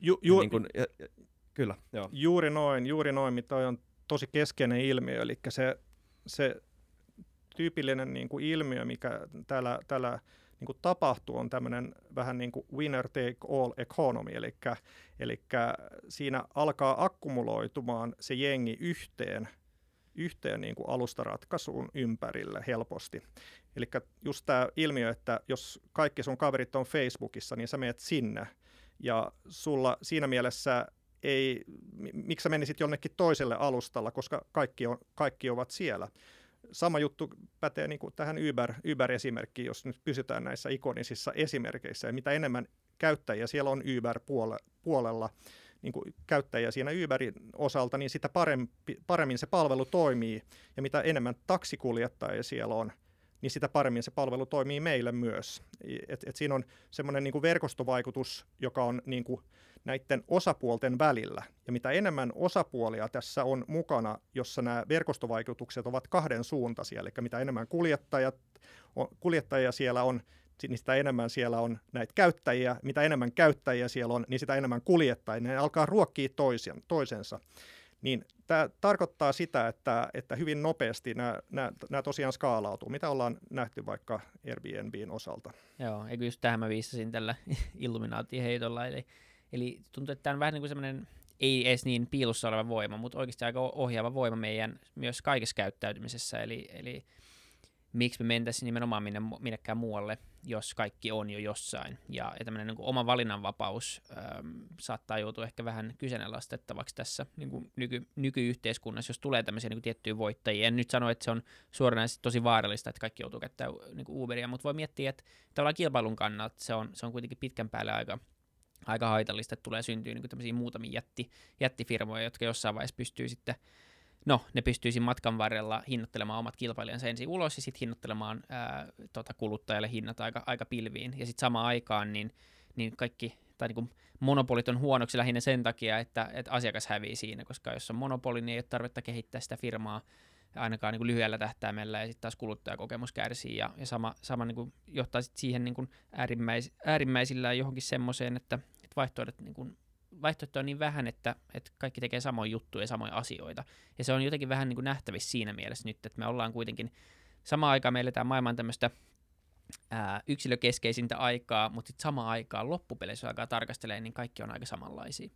Ju, ju, niin kuin, ja, ja, kyllä, joo. Juuri noin, juuri noin, mitä on tosi keskeinen ilmiö, eli se, se tyypillinen niin kuin ilmiö, mikä täällä, täällä niin kuin tapahtuu, on tämmöinen vähän niin kuin winner take all economy, eli, eli siinä alkaa akkumuloitumaan se jengi yhteen, yhteen niin kuin alustaratkaisuun ympärille helposti. Eli just tämä ilmiö, että jos kaikki sun kaverit on Facebookissa, niin sä menet sinne, ja sulla siinä mielessä ei, miksi sä menisit jonnekin toiselle alustalla, koska kaikki, on, kaikki ovat siellä sama juttu pätee niin kuin tähän Uber, Uber-esimerkkiin, jos nyt pysytään näissä ikonisissa esimerkkeissä. Ja mitä enemmän käyttäjiä siellä on Uber-puolella, niin kuin käyttäjiä siinä Uberin osalta, niin sitä parempi, paremmin se palvelu toimii. Ja mitä enemmän taksikuljettajia siellä on, niin sitä paremmin se palvelu toimii meille myös. Et, et siinä on semmoinen niin verkostovaikutus, joka on niin kuin näiden osapuolten välillä. Ja mitä enemmän osapuolia tässä on mukana, jossa nämä verkostovaikutukset ovat kahden suuntaisia, eli mitä enemmän kuljettajat, kuljettajia siellä on, niin sitä enemmän siellä on näitä käyttäjiä. Mitä enemmän käyttäjiä siellä on, niin sitä enemmän kuljettajia. Ne alkaa ruokkia toisen, toisensa. Niin tämä tarkoittaa sitä, että, että hyvin nopeasti nämä, nämä, nämä tosiaan skaalautuu, mitä ollaan nähty vaikka Airbnbin osalta. Joo, eikö just tähän mä viissasin tällä Illuminaati-heitolla, eli Eli tuntuu, että tämä on vähän niin kuin semmoinen ei edes niin piilossa oleva voima, mutta oikeasti aika ohjaava voima meidän myös kaikessa käyttäytymisessä, eli, eli miksi me mentäisiin nimenomaan minne, minnekään muualle, jos kaikki on jo jossain. Ja, ja tämmöinen niin oma valinnanvapaus äm, saattaa joutua ehkä vähän kyseenalaistettavaksi tässä niin kuin nyky, nykyyhteiskunnassa, jos tulee tämmöisiä niin kuin tiettyjä voittajia. En nyt sano, että se on suoranaisesti tosi vaarallista, että kaikki joutuu käyttämään niin kuin Uberia, mutta voi miettiä, että tavallaan kilpailun kannalta se on, se on kuitenkin pitkän päälle aika, aika haitallista, että tulee syntyä niin tämmöisiä muutamia jätti, jättifirmoja, jotka jossain vaiheessa pystyy sitten no, ne pystyisi matkan varrella hinnoittelemaan omat kilpailijansa ensin ulos ja sitten hinnoittelemaan ää, tota, kuluttajalle hinnat aika, aika pilviin. Ja sitten samaan aikaan niin, niin kaikki, tai niin kuin monopolit on huonoksi lähinnä sen takia, että, että asiakas hävii siinä, koska jos on monopoli, niin ei ole tarvetta kehittää sitä firmaa ainakaan niin kuin lyhyellä tähtäimellä, ja sitten taas kuluttajakokemus kärsii, ja, ja sama, sama niin kuin johtaa sit siihen niin kuin äärimmäis, äärimmäisillään johonkin semmoiseen, että, että vaihtoehdot niin kuin vaihtoehtoja on niin vähän, että, että kaikki tekee samoja juttuja ja samoja asioita. Ja se on jotenkin vähän niin kuin nähtävissä siinä mielessä nyt, että me ollaan kuitenkin, samaan aikaan me eletään maailman tämmöistä ää, yksilökeskeisintä aikaa, mutta sitten samaan aikaan loppupeleissä alkaa tarkastelemaan, niin kaikki on aika samanlaisia.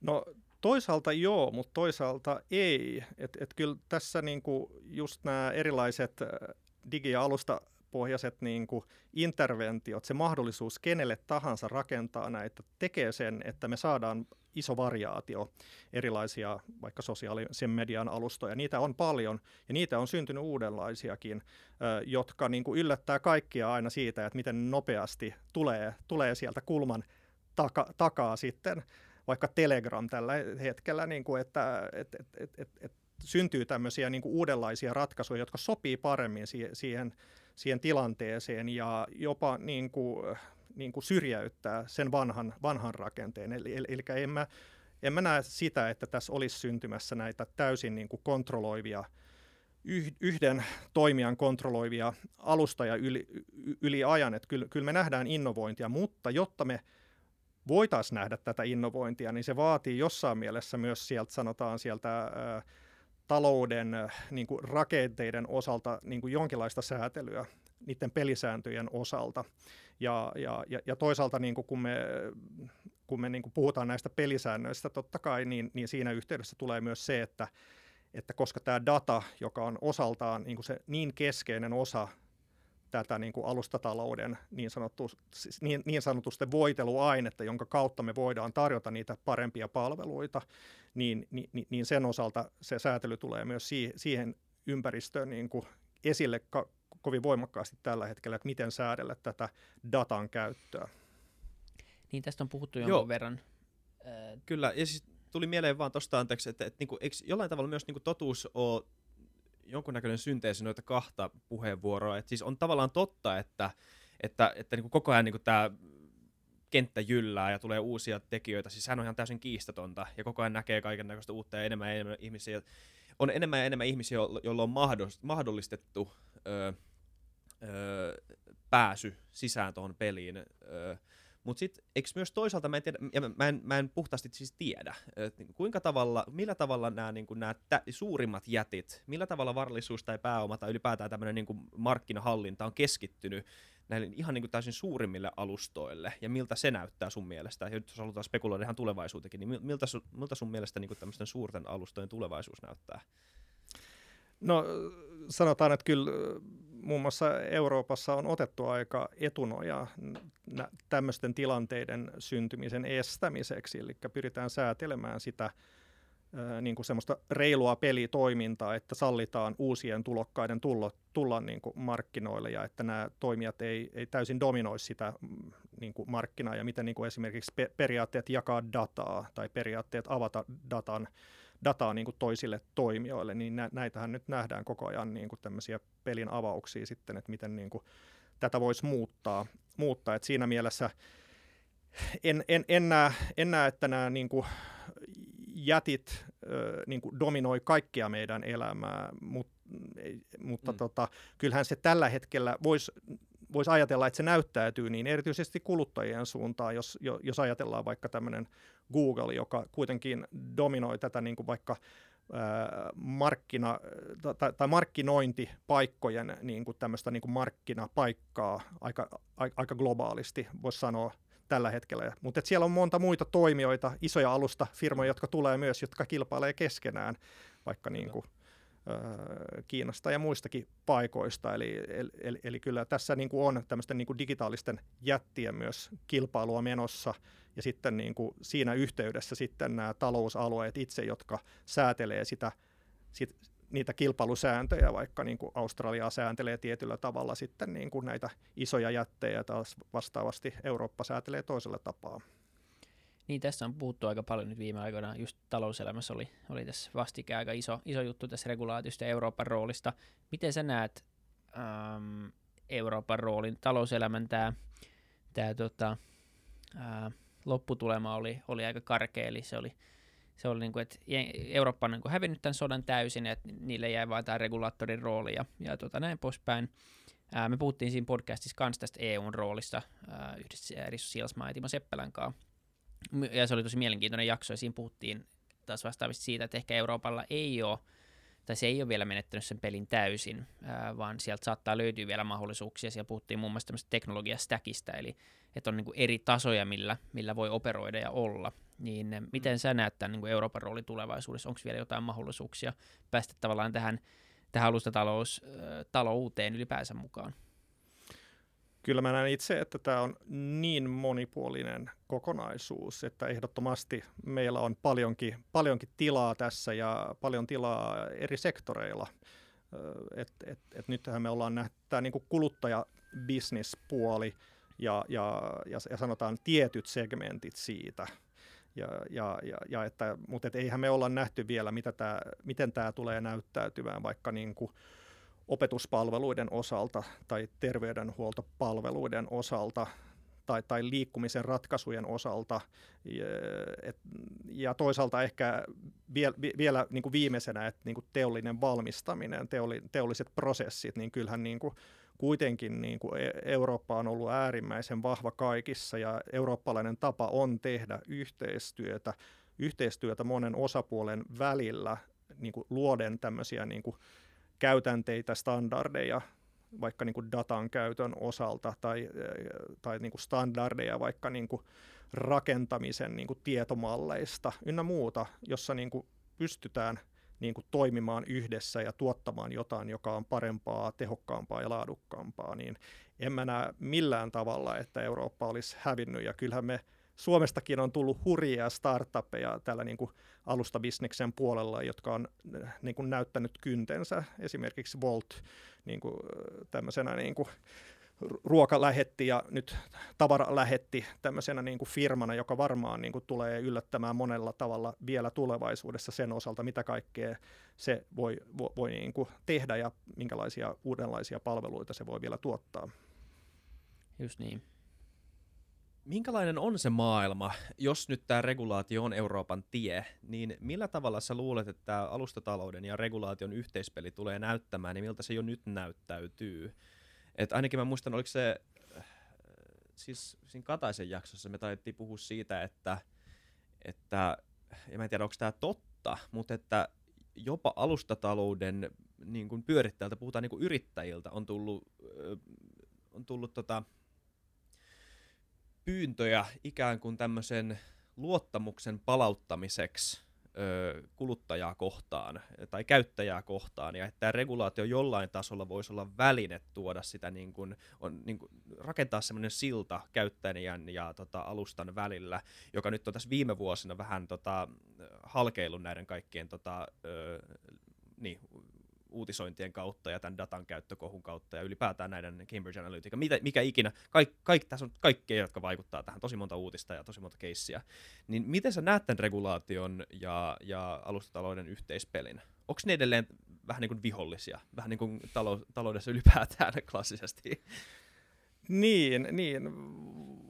No toisaalta joo, mutta toisaalta ei. Et, et kyllä tässä niinku just nämä erilaiset digi- ja alusta pohjaiset niin kuin interventiot, se mahdollisuus kenelle tahansa rakentaa näitä, tekee sen, että me saadaan iso variaatio erilaisia vaikka sosiaalisen median alustoja. Niitä on paljon ja niitä on syntynyt uudenlaisiakin, jotka niin kuin yllättää kaikkia aina siitä, että miten nopeasti tulee, tulee sieltä kulman taka, takaa sitten vaikka Telegram tällä hetkellä, niin kuin, että et, et, et, et, syntyy tämmöisiä niin kuin uudenlaisia ratkaisuja, jotka sopii paremmin siihen, siihen siihen tilanteeseen ja jopa niin kuin, niin kuin syrjäyttää sen vanhan, vanhan rakenteen. Eli, eli, eli en, mä, en mä näe sitä, että tässä olisi syntymässä näitä täysin niin kuin kontrolloivia, yhden toimijan kontrolloivia alustoja yli, yli ajan. Että kyllä, kyllä me nähdään innovointia, mutta jotta me voitaisiin nähdä tätä innovointia, niin se vaatii jossain mielessä myös sieltä, sanotaan sieltä ää, talouden äh, niin kuin rakenteiden osalta niin kuin jonkinlaista säätelyä niiden pelisääntöjen osalta. Ja, ja, ja, ja toisaalta niin kuin kun me, kun me niin kuin puhutaan näistä pelisäännöistä totta kai, niin, niin siinä yhteydessä tulee myös se, että, että koska tämä data, joka on osaltaan niin kuin se niin keskeinen osa tätä niin kuin alustatalouden niin, sanottu, niin, niin sanotusti voiteluainetta, jonka kautta me voidaan tarjota niitä parempia palveluita, niin, niin, niin sen osalta se säätely tulee myös siihen ympäristöön niin kuin esille ka- kovin voimakkaasti tällä hetkellä, että miten säädellä tätä datan käyttöä. Niin tästä on puhuttu jonkun Joo. verran. Kyllä, ja siis tuli mieleen vaan tuosta anteeksi, että, että, että, että eikö jollain tavalla myös niin kuin totuus ole jonkunnäköinen synteesi noita kahta puheenvuoroa. Et siis on tavallaan totta, että, että, että niin kuin koko ajan niin tämä kenttä jyllää ja tulee uusia tekijöitä. Siis hän on ihan täysin kiistatonta ja koko ajan näkee kaiken näköistä uutta ja enemmän ja enemmän ihmisiä. On enemmän ja enemmän ihmisiä, joilla on mahdollistettu öö, öö, pääsy sisään tuohon peliin. Öö, mutta sitten eikö myös toisaalta, mä en, tiedä, ja mä, en, mä en puhtaasti siis tiedä, että niinku kuinka tavalla, millä tavalla nämä tä, suurimmat jätit, millä tavalla varallisuus tai pääoma tai ylipäätään tämmöinen niinku, markkinahallinta on keskittynyt näille ihan niinku, täysin suurimmille alustoille, ja miltä se näyttää sun mielestä, ja jos halutaan spekuloida ihan tulevaisuutenkin, niin miltä, miltä sun mielestä niinku, tämmöisten suurten alustojen tulevaisuus näyttää? No sanotaan, että kyllä muun muassa Euroopassa on otettu aika etunoja tämmöisten tilanteiden syntymisen estämiseksi, eli pyritään säätelemään sitä niin kuin semmoista reilua pelitoimintaa, että sallitaan uusien tulokkaiden tulla, tulla niin kuin markkinoille ja että nämä toimijat ei, ei täysin dominoi sitä niin kuin markkinaa ja miten niin kuin esimerkiksi pe- periaatteet jakaa dataa tai periaatteet avata datan dataa niin kuin toisille toimijoille, niin nä, näitähän nyt nähdään koko ajan niin kuin tämmöisiä pelin avauksia sitten, että miten niin kuin tätä voisi muuttaa. muuttaa. Et siinä mielessä en, en, en, näe, en näe, että nämä niin kuin jätit ö, niin kuin dominoi kaikkia meidän elämää, mut, mutta mm. tota, kyllähän se tällä hetkellä voisi voisi ajatella, että se näyttäytyy niin erityisesti kuluttajien suuntaan, jos, jos ajatellaan vaikka tämmöinen Google, joka kuitenkin dominoi tätä niin kuin vaikka markkina, tai, tai markkinointipaikkojen niin kuin tämmöistä niin kuin markkinapaikkaa aika, aika globaalisti, voisi sanoa tällä hetkellä. Mutta siellä on monta muita toimijoita, isoja alusta firmoja, jotka tulee myös, jotka kilpailee keskenään, vaikka niin kuin, Kiinasta ja muistakin paikoista. Eli, eli, eli kyllä tässä niin kuin on tämmöisten niin kuin digitaalisten jättien myös kilpailua menossa. Ja sitten niin kuin siinä yhteydessä sitten nämä talousalueet itse, jotka säätelee sitä, sit, niitä kilpailusääntöjä, vaikka niin kuin Australia sääntelee tietyllä tavalla sitten niin kuin näitä isoja jättejä, taas vastaavasti Eurooppa säätelee toisella tapaa. Niin, tässä on puhuttu aika paljon nyt viime aikoina. Just talouselämässä oli, oli tässä vastikään aika iso, iso juttu tässä regulaatiosta ja Euroopan roolista. Miten sä näet äm, Euroopan roolin? Talouselämän tämä tää, tota, ää, lopputulema oli, oli aika karkea, eli se oli, se oli niin että Eurooppa on niin kuin hävinnyt tämän sodan täysin, että niille jäi vain tämä regulaattorin rooli ja, ja tota, näin poispäin. Ää, me puhuttiin siinä podcastissa kanssa tästä EUn roolista ää, yhdessä Risu Sielsmaa ja Timo Seppälän kanssa ja se oli tosi mielenkiintoinen jakso, ja siinä puhuttiin taas vastaavasti siitä, että ehkä Euroopalla ei ole, tai se ei ole vielä menettänyt sen pelin täysin, ää, vaan sieltä saattaa löytyä vielä mahdollisuuksia. Siellä puhuttiin muun muassa tämmöistä teknologiastäkistä, eli että on niin eri tasoja, millä, milla voi operoida ja olla. Niin mm. miten sä näet tämän niin Euroopan roolin tulevaisuudessa? Onko vielä jotain mahdollisuuksia päästä tavallaan tähän, tähän alustatalouteen ylipäänsä mukaan? Kyllä mä näen itse, että tämä on niin monipuolinen kokonaisuus, että ehdottomasti meillä on paljonkin, paljonkin tilaa tässä ja paljon tilaa eri sektoreilla. Et, et, et nythän me ollaan nähty tämä niin kuluttajabisnispuoli ja, ja, ja, ja sanotaan tietyt segmentit siitä. Ja, ja, ja, ja että, mutta et eihän me olla nähty vielä, mitä tää, miten tämä tulee näyttäytymään vaikka niin kuin opetuspalveluiden osalta tai terveydenhuoltopalveluiden osalta tai, tai liikkumisen ratkaisujen osalta. Ja, et, ja toisaalta ehkä vielä, niin kuin viimeisenä, että niin kuin teollinen valmistaminen, teolli, teolliset prosessit, niin kyllähän niin kuin kuitenkin niin kuin e, Eurooppa on ollut äärimmäisen vahva kaikissa ja eurooppalainen tapa on tehdä yhteistyötä, yhteistyötä monen osapuolen välillä niin kuin luoden tämmöisiä niin kuin käytänteitä, standardeja vaikka niin kuin datan käytön osalta tai, tai niin kuin standardeja vaikka niin kuin rakentamisen niin kuin tietomalleista ynnä muuta, jossa niin kuin pystytään niin kuin toimimaan yhdessä ja tuottamaan jotain, joka on parempaa, tehokkaampaa ja laadukkaampaa, niin en mä näe millään tavalla, että Eurooppa olisi hävinnyt. Ja kyllähän me Suomestakin on tullut hurjia startuppeja tällä niin kuin alustabisneksen puolella, jotka on niin kuin näyttänyt kyntensä. Esimerkiksi Volt niin kuin, tämmöisenä niin kuin, ruokalähetti ja nyt tavaralähetti tämmöisenä niin kuin firmana, joka varmaan niin kuin tulee yllättämään monella tavalla vielä tulevaisuudessa sen osalta, mitä kaikkea se voi, voi, voi niin kuin tehdä ja minkälaisia uudenlaisia palveluita se voi vielä tuottaa. Just niin minkälainen on se maailma, jos nyt tämä regulaatio on Euroopan tie, niin millä tavalla sä luulet, että tämä alustatalouden ja regulaation yhteispeli tulee näyttämään, niin miltä se jo nyt näyttäytyy? Et ainakin mä muistan, oliko se, äh, siis siinä Kataisen jaksossa me taidettiin puhua siitä, että, että ja mä en tiedä onko tämä totta, mutta että jopa alustatalouden niin kuin pyörittäjältä, puhutaan niin kuin yrittäjiltä, on tullut, on tullut tota, pyyntöjä ikään kuin tämmöisen luottamuksen palauttamiseksi kuluttajaa kohtaan tai käyttäjää kohtaan, ja että tämä regulaatio jollain tasolla voisi olla väline tuoda sitä, niin kuin, on, niin kuin, rakentaa semmoinen silta käyttäjän ja tota, alustan välillä, joka nyt on tässä viime vuosina vähän tota, halkeillut näiden kaikkien tota, ö, niin, uutisointien kautta ja tämän datan käyttökohun kautta ja ylipäätään näiden Cambridge Analytica, mitä, mikä ikinä, kaik, kaik, tässä on kaikkea, jotka vaikuttaa tähän, tosi monta uutista ja tosi monta keissiä, niin miten sä näet tämän regulaation ja, ja alustatalouden yhteispelin? Onko ne edelleen vähän niin kuin vihollisia, vähän niin kuin talou- taloudessa ylipäätään klassisesti? Niin, niin,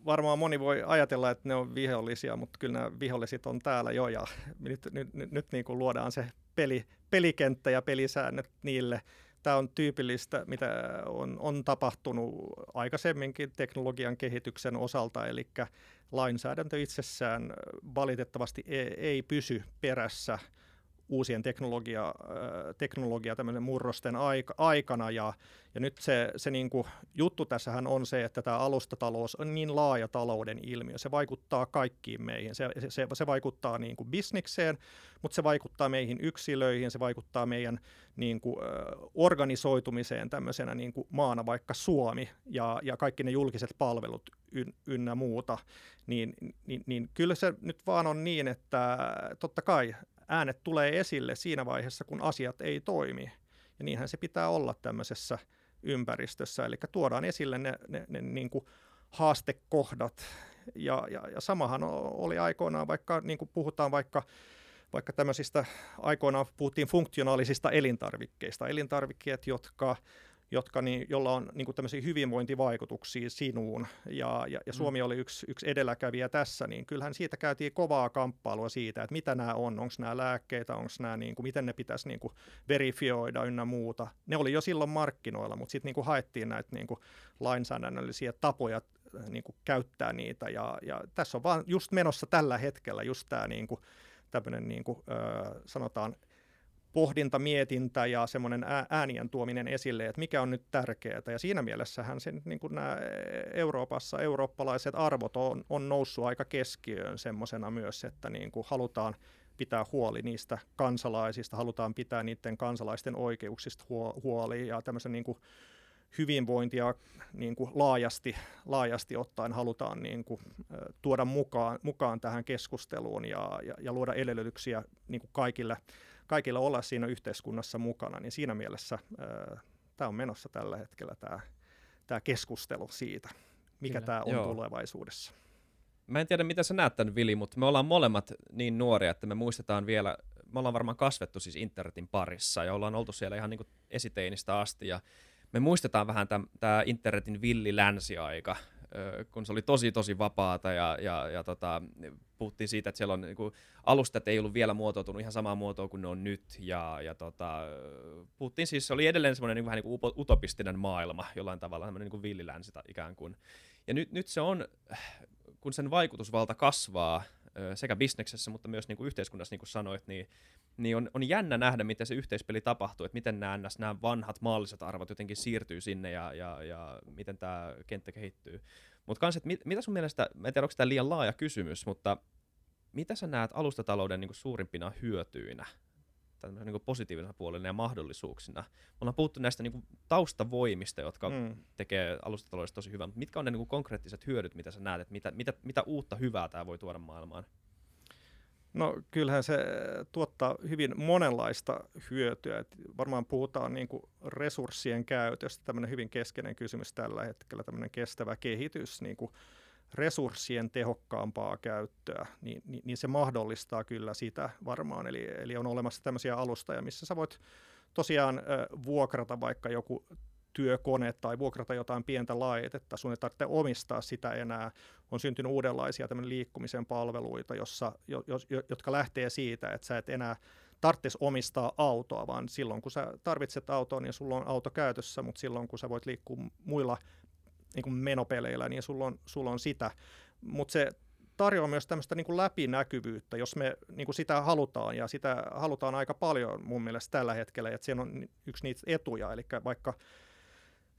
varmaan moni voi ajatella, että ne on vihollisia, mutta kyllä nämä viholliset on täällä jo ja nyt, nyt, nyt, nyt niin kuin luodaan se peli, pelikenttä ja pelisäännöt niille. Tämä on tyypillistä, mitä on, on tapahtunut aikaisemminkin teknologian kehityksen osalta, eli lainsäädäntö itsessään valitettavasti ei, ei pysy perässä uusien teknologia, teknologia tämmöinen murrosten aika, aikana. Ja, ja nyt se, se niin kuin juttu tässähän on se, että tämä alustatalous on niin laaja talouden ilmiö, se vaikuttaa kaikkiin meihin, se, se, se vaikuttaa niin kuin bisnikseen, mutta se vaikuttaa meihin yksilöihin, se vaikuttaa meidän niin kuin, organisoitumiseen tämmöisenä niin kuin maana, vaikka Suomi ja, ja kaikki ne julkiset palvelut yn, ynnä muuta, niin, niin, niin kyllä se nyt vaan on niin, että totta kai äänet tulee esille siinä vaiheessa, kun asiat ei toimi. Ja niinhän se pitää olla tämmöisessä ympäristössä, eli tuodaan esille ne, ne, ne niin kuin haastekohdat. Ja, ja, ja samahan oli aikoinaan, vaikka niin kuin puhutaan vaikka vaikka tämmöisistä aikoinaan puhuttiin funktionaalisista elintarvikkeista, elintarvikkeet, jotka jotka niin, jolla on niin kuin tämmöisiä hyvinvointivaikutuksia sinuun, ja, ja, ja mm. Suomi oli yksi, yksi edelläkävijä tässä, niin kyllähän siitä käytiin kovaa kamppailua siitä, että mitä nämä on, onko nämä lääkkeitä, onko nämä, niin kuin, miten ne pitäisi niin kuin verifioida ynnä muuta. Ne oli jo silloin markkinoilla, mutta sitten niin haettiin näitä niin kuin lainsäädännöllisiä tapoja niin kuin käyttää niitä, ja, ja tässä on vaan just menossa tällä hetkellä just tämä niin kuin, tämmöinen niin kuin, ö, sanotaan pohdinta, mietintä ja semmoinen äänien tuominen esille, että mikä on nyt tärkeää. Ja siinä mielessähän se, niin kuin nämä Euroopassa eurooppalaiset arvot on, on noussut aika keskiöön semmoisena myös, että niin kuin halutaan pitää huoli niistä kansalaisista, halutaan pitää niiden kansalaisten oikeuksista huoli ja tämmöisen niin kuin hyvinvointia niin kuin laajasti, laajasti ottaen halutaan niin kuin, tuoda mukaan, mukaan tähän keskusteluun ja, ja, ja luoda edellytyksiä niin kuin kaikille, kaikille olla siinä yhteiskunnassa mukana, niin siinä mielessä tämä on menossa tällä hetkellä tämä, tämä keskustelu siitä, mikä Kyllä. tämä on Joo. tulevaisuudessa. Mä en tiedä, mitä sä näet tämän, Vili, mutta me ollaan molemmat niin nuoria, että me muistetaan vielä, me ollaan varmaan kasvettu siis internetin parissa ja ollaan oltu siellä ihan niin kuin esiteinistä asti ja me muistetaan vähän tämä internetin villi länsiaika, kun se oli tosi tosi vapaata ja, ja, ja tota, puhuttiin siitä, että siellä on niin kuin, alustat ei ollut vielä muotoutunut ihan samaa muotoa kuin ne on nyt ja, ja tota, puhuttiin siis, se oli edelleen semmoinen niin vähän niin kuin utopistinen maailma jollain tavalla, semmoinen niin kuin villilänsi ikään kuin. Ja nyt, nyt se on, kun sen vaikutusvalta kasvaa sekä bisneksessä, mutta myös niin kuin yhteiskunnassa, niin kuin sanoit, niin niin on, on jännä nähdä, miten se yhteispeli tapahtuu, että miten nämä, nämä vanhat maalliset arvot jotenkin siirtyy sinne ja, ja, ja miten tämä kenttä kehittyy. Mutta kans, mit, mitä sun mielestä, mä en tiedä, onko tämä liian laaja kysymys, mutta mitä sä näet alustatalouden niin kuin suurimpina hyötyinä, niin kuin positiivisena puolena ja mahdollisuuksina? Me ollaan puhuttu näistä niin kuin taustavoimista, jotka mm. tekee alustataloudesta tosi hyvää, mutta mitkä on ne niin kuin konkreettiset hyödyt, mitä sä näet, että mitä, mitä, mitä uutta hyvää tämä voi tuoda maailmaan? No kyllähän se tuottaa hyvin monenlaista hyötyä. Et varmaan puhutaan niin kuin resurssien käytöstä, tämmöinen hyvin keskeinen kysymys tällä hetkellä, tämmöinen kestävä kehitys, niin kuin resurssien tehokkaampaa käyttöä, niin, niin, niin se mahdollistaa kyllä sitä varmaan. Eli, eli on olemassa tämmöisiä alustoja, missä sä voit tosiaan äh, vuokrata vaikka joku työkone tai vuokrata jotain pientä laitetta, sun ei tarvitse omistaa sitä enää. On syntynyt uudenlaisia liikkumisen palveluita, jossa, jo, jo, jotka lähtee siitä, että sä et enää tarvitsisi omistaa autoa, vaan silloin kun sä tarvitset autoa, niin sulla on auto käytössä, mutta silloin kun sä voit liikkua muilla niin kuin menopeleillä, niin sulla on, sulla on sitä. Mutta se tarjoaa myös tämmöistä niin läpinäkyvyyttä, jos me niin kuin sitä halutaan, ja sitä halutaan aika paljon mun mielestä tällä hetkellä, että siinä on yksi niitä etuja, eli vaikka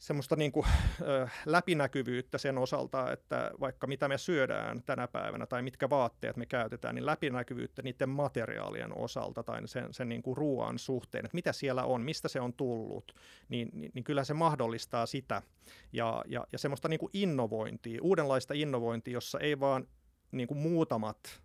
semmoista niin kuin, ö, läpinäkyvyyttä sen osalta, että vaikka mitä me syödään tänä päivänä tai mitkä vaatteet me käytetään, niin läpinäkyvyyttä niiden materiaalien osalta tai sen, sen niin kuin ruoan suhteen, että mitä siellä on, mistä se on tullut, niin, niin, niin kyllä se mahdollistaa sitä. Ja, ja, ja semmoista niin kuin innovointia, uudenlaista innovointia, jossa ei vaan niin kuin muutamat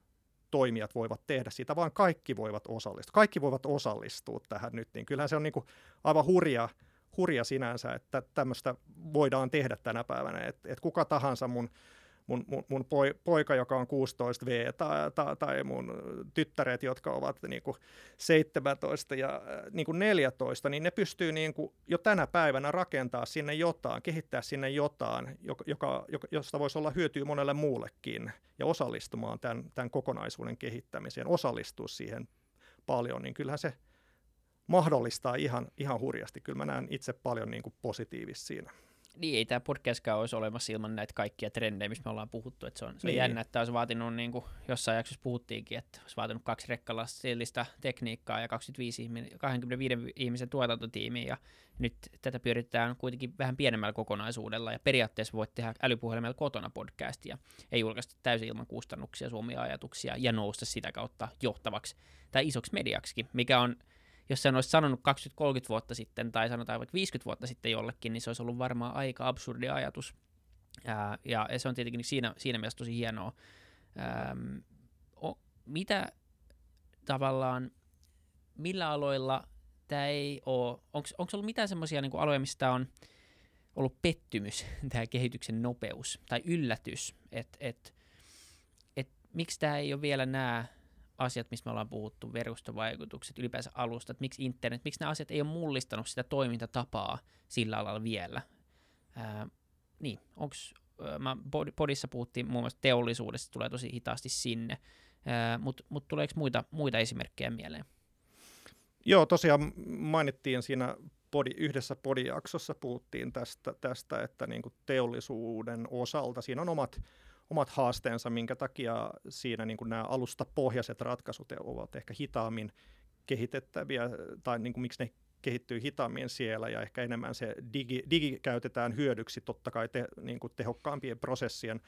toimijat voivat tehdä sitä, vaan kaikki voivat osallistua. Kaikki voivat osallistua tähän nyt, niin kyllähän se on niin kuin aivan hurja hurja sinänsä, että tämmöistä voidaan tehdä tänä päivänä, että et kuka tahansa mun mun, mun, mun poika, joka on 16V, tai, tai, tai mun tyttäret, jotka ovat niin kuin 17 ja äh, niin kuin 14, niin ne pystyy niin jo tänä päivänä rakentaa sinne jotain, kehittää sinne jotain, joka, joka, josta voisi olla hyötyä monelle muullekin, ja osallistumaan tämän, tämän kokonaisuuden kehittämiseen, osallistua siihen paljon, niin kyllähän se mahdollistaa ihan, ihan hurjasti. Kyllä mä näen itse paljon niin kuin positiivista siinä. niin, ei tämä podcastkaan olisi olemassa ilman näitä kaikkia trendejä, mistä me ollaan puhuttu. Että se on, se on Niin. jännä, että olisi vaatinut, niin kuin jossain jaksossa puhuttiinkin, että olisi vaatinut kaksi rekkalastillista tekniikkaa ja 25 ihminen, 25 ihmisen tuotantotiimiä. Ja nyt tätä pyöritetään kuitenkin vähän pienemmällä kokonaisuudella. Ja periaatteessa voit tehdä älypuhelimella kotona podcastia. Ei julkaista täysin ilman kustannuksia suomia ajatuksia ja nousta sitä kautta johtavaksi tai isoksi mediaksikin, mikä on jos sen olisi sanonut 20-30 vuotta sitten, tai sanotaan vaikka 50 vuotta sitten jollekin, niin se olisi ollut varmaan aika absurdi ajatus. Ää, ja se on tietenkin siinä, siinä mielessä tosi hienoa. Ähm, o, mitä tavallaan, millä aloilla tämä ei ole, onko ollut mitään semmoisia niin aloja, mistä on ollut pettymys, tämä kehityksen nopeus, tai yllätys, että et, et, miksi tämä ei ole vielä nämä asiat, mistä me ollaan puhuttu, verkostovaikutukset, ylipäänsä alusta, että miksi internet, miksi nämä asiat ei ole mullistanut sitä toimintatapaa sillä alalla vielä. Ää, niin, onks, mä podissa puhuttiin muun muassa teollisuudesta, tulee tosi hitaasti sinne, mutta mut tuleeko muita, muita esimerkkejä mieleen? Joo, tosiaan mainittiin siinä podi, yhdessä podijaksossa puhuttiin tästä, tästä että niin kuin teollisuuden osalta siinä on omat, omat haasteensa, minkä takia siinä niin kuin nämä alustapohjaiset ratkaisut ovat ehkä hitaammin kehitettäviä, tai niin kuin miksi ne kehittyy hitaammin siellä, ja ehkä enemmän se digi, digi käytetään hyödyksi totta kai te, niin kuin tehokkaampien prosessien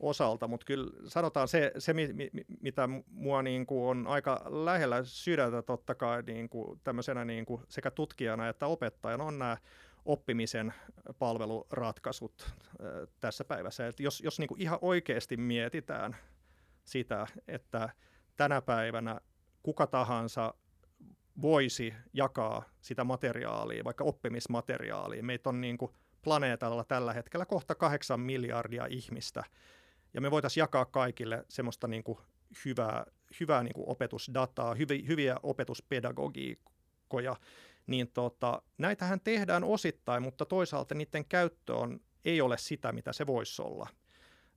osalta, mutta kyllä sanotaan se, se mi, mi, mitä mua niin kuin on aika lähellä sydäntä totta kai niin kuin tämmöisenä niin kuin sekä tutkijana että opettajana on nämä oppimisen palveluratkaisut tässä päivässä. Et jos jos niin kuin ihan oikeasti mietitään sitä, että tänä päivänä kuka tahansa voisi jakaa sitä materiaalia, vaikka oppimismateriaalia. Meitä on niin kuin planeetalla tällä hetkellä kohta kahdeksan miljardia ihmistä, ja me voitaisiin jakaa kaikille semmoista niin kuin hyvää, hyvää niin kuin opetusdataa, hyviä opetuspedagogiikkoja, niin tota, näitähän tehdään osittain, mutta toisaalta niiden käyttö on, ei ole sitä, mitä se voisi olla.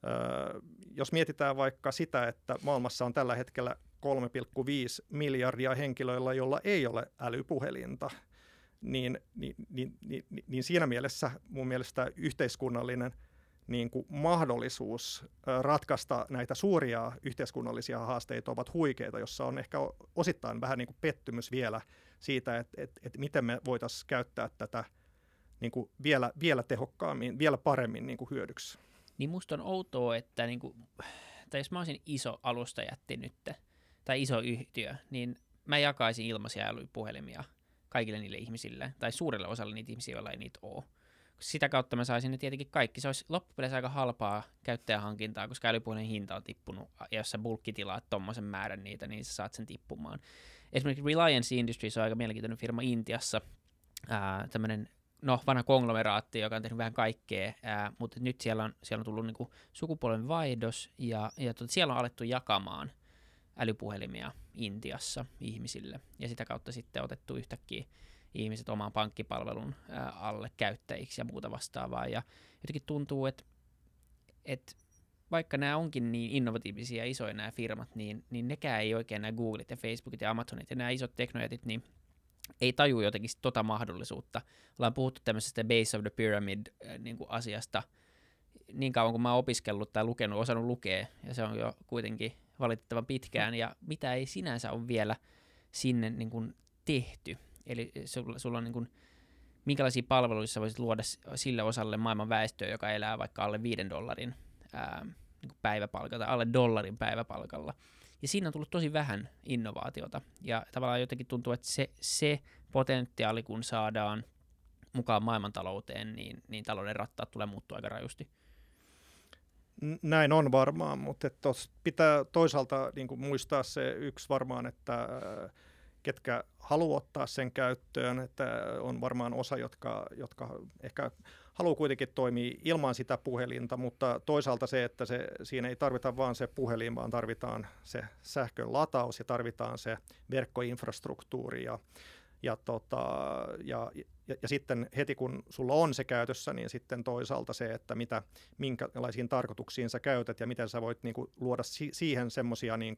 Öö, jos mietitään vaikka sitä, että maailmassa on tällä hetkellä 3,5 miljardia henkilöillä, jolla ei ole älypuhelinta, niin, niin, niin, niin, niin siinä mielessä mun mielestä yhteiskunnallinen – niin kuin mahdollisuus ratkaista näitä suuria yhteiskunnallisia haasteita ovat huikeita, jossa on ehkä osittain vähän niin kuin pettymys vielä siitä, että, että, että miten me voitaisiin käyttää tätä niin kuin vielä, vielä tehokkaammin, vielä paremmin niin kuin hyödyksi. Niin musta on outoa, että niin kuin, tai jos mä olisin iso alustajätti nyt, tai iso yhtiö, niin mä jakaisin ilmaisia älypuhelimia kaikille niille ihmisille, tai suurelle osalle niitä ihmisiä, joilla ei niitä ole sitä kautta mä saisin ne tietenkin kaikki. Se olisi loppupeleissä aika halpaa käyttäjähankintaa, koska älypuhelin hinta on tippunut, ja jos sä bulkkitilaat tuommoisen määrän niitä, niin sä saat sen tippumaan. Esimerkiksi Reliance Industries on aika mielenkiintoinen firma Intiassa, tämmöinen no, vanha konglomeraatti, joka on tehnyt vähän kaikkea, ää, mutta nyt siellä on, siellä on tullut niinku sukupuolen vaihdos, ja, ja tot, siellä on alettu jakamaan älypuhelimia Intiassa ihmisille, ja sitä kautta sitten otettu yhtäkkiä ihmiset oman pankkipalvelun alle käyttäjiksi ja muuta vastaavaa. Ja jotenkin tuntuu, että, että vaikka nämä onkin niin innovatiivisia ja isoja nämä firmat, niin, niin nekään ei oikein nämä Googlet ja Facebookit ja Amazonit ja nämä isot teknojätit, niin ei taju jotenkin tota mahdollisuutta. Ollaan puhuttu tämmöisestä base of the pyramid niin kuin asiasta niin kauan kuin mä oon opiskellut tai lukenut, osannut lukea, ja se on jo kuitenkin valitettavan pitkään, ja mitä ei sinänsä ole vielä sinne niin kuin tehty. Eli sulla, sulla on niin kuin, minkälaisia palveluja sä voisit luoda sille osalle maailman väestöä, joka elää vaikka alle viiden dollarin ää, niin päiväpalkalla tai alle dollarin päiväpalkalla. Ja siinä on tullut tosi vähän innovaatiota. Ja tavallaan jotenkin tuntuu, että se, se potentiaali, kun saadaan mukaan maailmantalouteen, niin, niin talouden rattaat tulee muuttua aika rajusti. Näin on varmaan, mutta pitää toisaalta niin kuin muistaa se yksi varmaan, että ketkä haluaa ottaa sen käyttöön, että on varmaan osa, jotka, jotka ehkä haluaa kuitenkin toimia ilman sitä puhelinta, mutta toisaalta se, että se, siinä ei tarvita vain se puhelin, vaan tarvitaan se sähkön lataus ja tarvitaan se verkkoinfrastruktuuri ja, ja, tota, ja, ja, ja sitten heti kun sulla on se käytössä, niin sitten toisaalta se, että mitä, minkälaisiin tarkoituksiin sä käytät ja miten sä voit niin kuin, luoda si- siihen semmoisia niin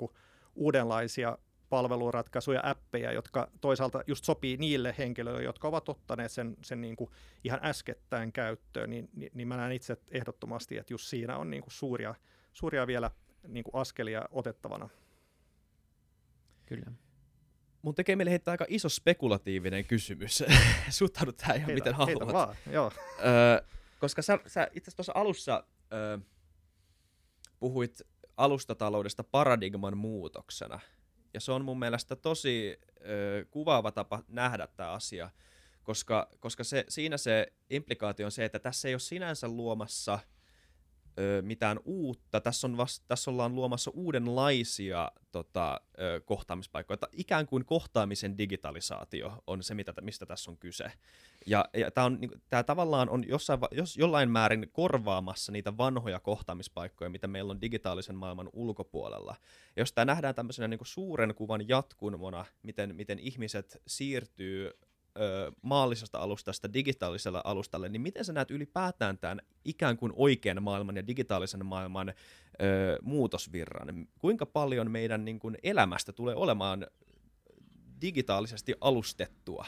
uudenlaisia palveluratkaisuja, appeja, jotka toisaalta just sopii niille henkilöille, jotka ovat ottaneet sen, sen niin kuin ihan äskettäin käyttöön, niin, niin, niin mä näen itse ehdottomasti, että just siinä on niin kuin suuria, suuria vielä niin kuin askelia otettavana. Kyllä. Mun tekee meille heittää aika iso spekulatiivinen kysymys. Suhtaudu tähän ihan Heitä, miten heitä haluat. vaan, joo. Öö, koska sä, sä itse asiassa tuossa alussa öö, puhuit alustataloudesta paradigman muutoksena. Ja se on mun mielestä tosi öö, kuvaava tapa nähdä tämä asia, koska, koska se, siinä se implikaatio on se, että tässä ei ole sinänsä luomassa ö, mitään uutta. Tässä, on vast, tässä ollaan luomassa uudenlaisia tota, ö, kohtaamispaikkoja. Että ikään kuin kohtaamisen digitalisaatio on se, mitä, mistä tässä on kyse. Ja, ja tämä, on, niin, tämä tavallaan on jossain, jos, jollain määrin korvaamassa niitä vanhoja kohtaamispaikkoja, mitä meillä on digitaalisen maailman ulkopuolella. Ja jos tämä nähdään tämmöisenä niin suuren kuvan jatkumona, miten, miten ihmiset siirtyy ö, maallisesta alustasta digitaaliselle alustalle, niin miten sä näet ylipäätään tämän ikään kuin oikean maailman ja digitaalisen maailman ö, muutosvirran? Kuinka paljon meidän niin kuin, elämästä tulee olemaan digitaalisesti alustettua?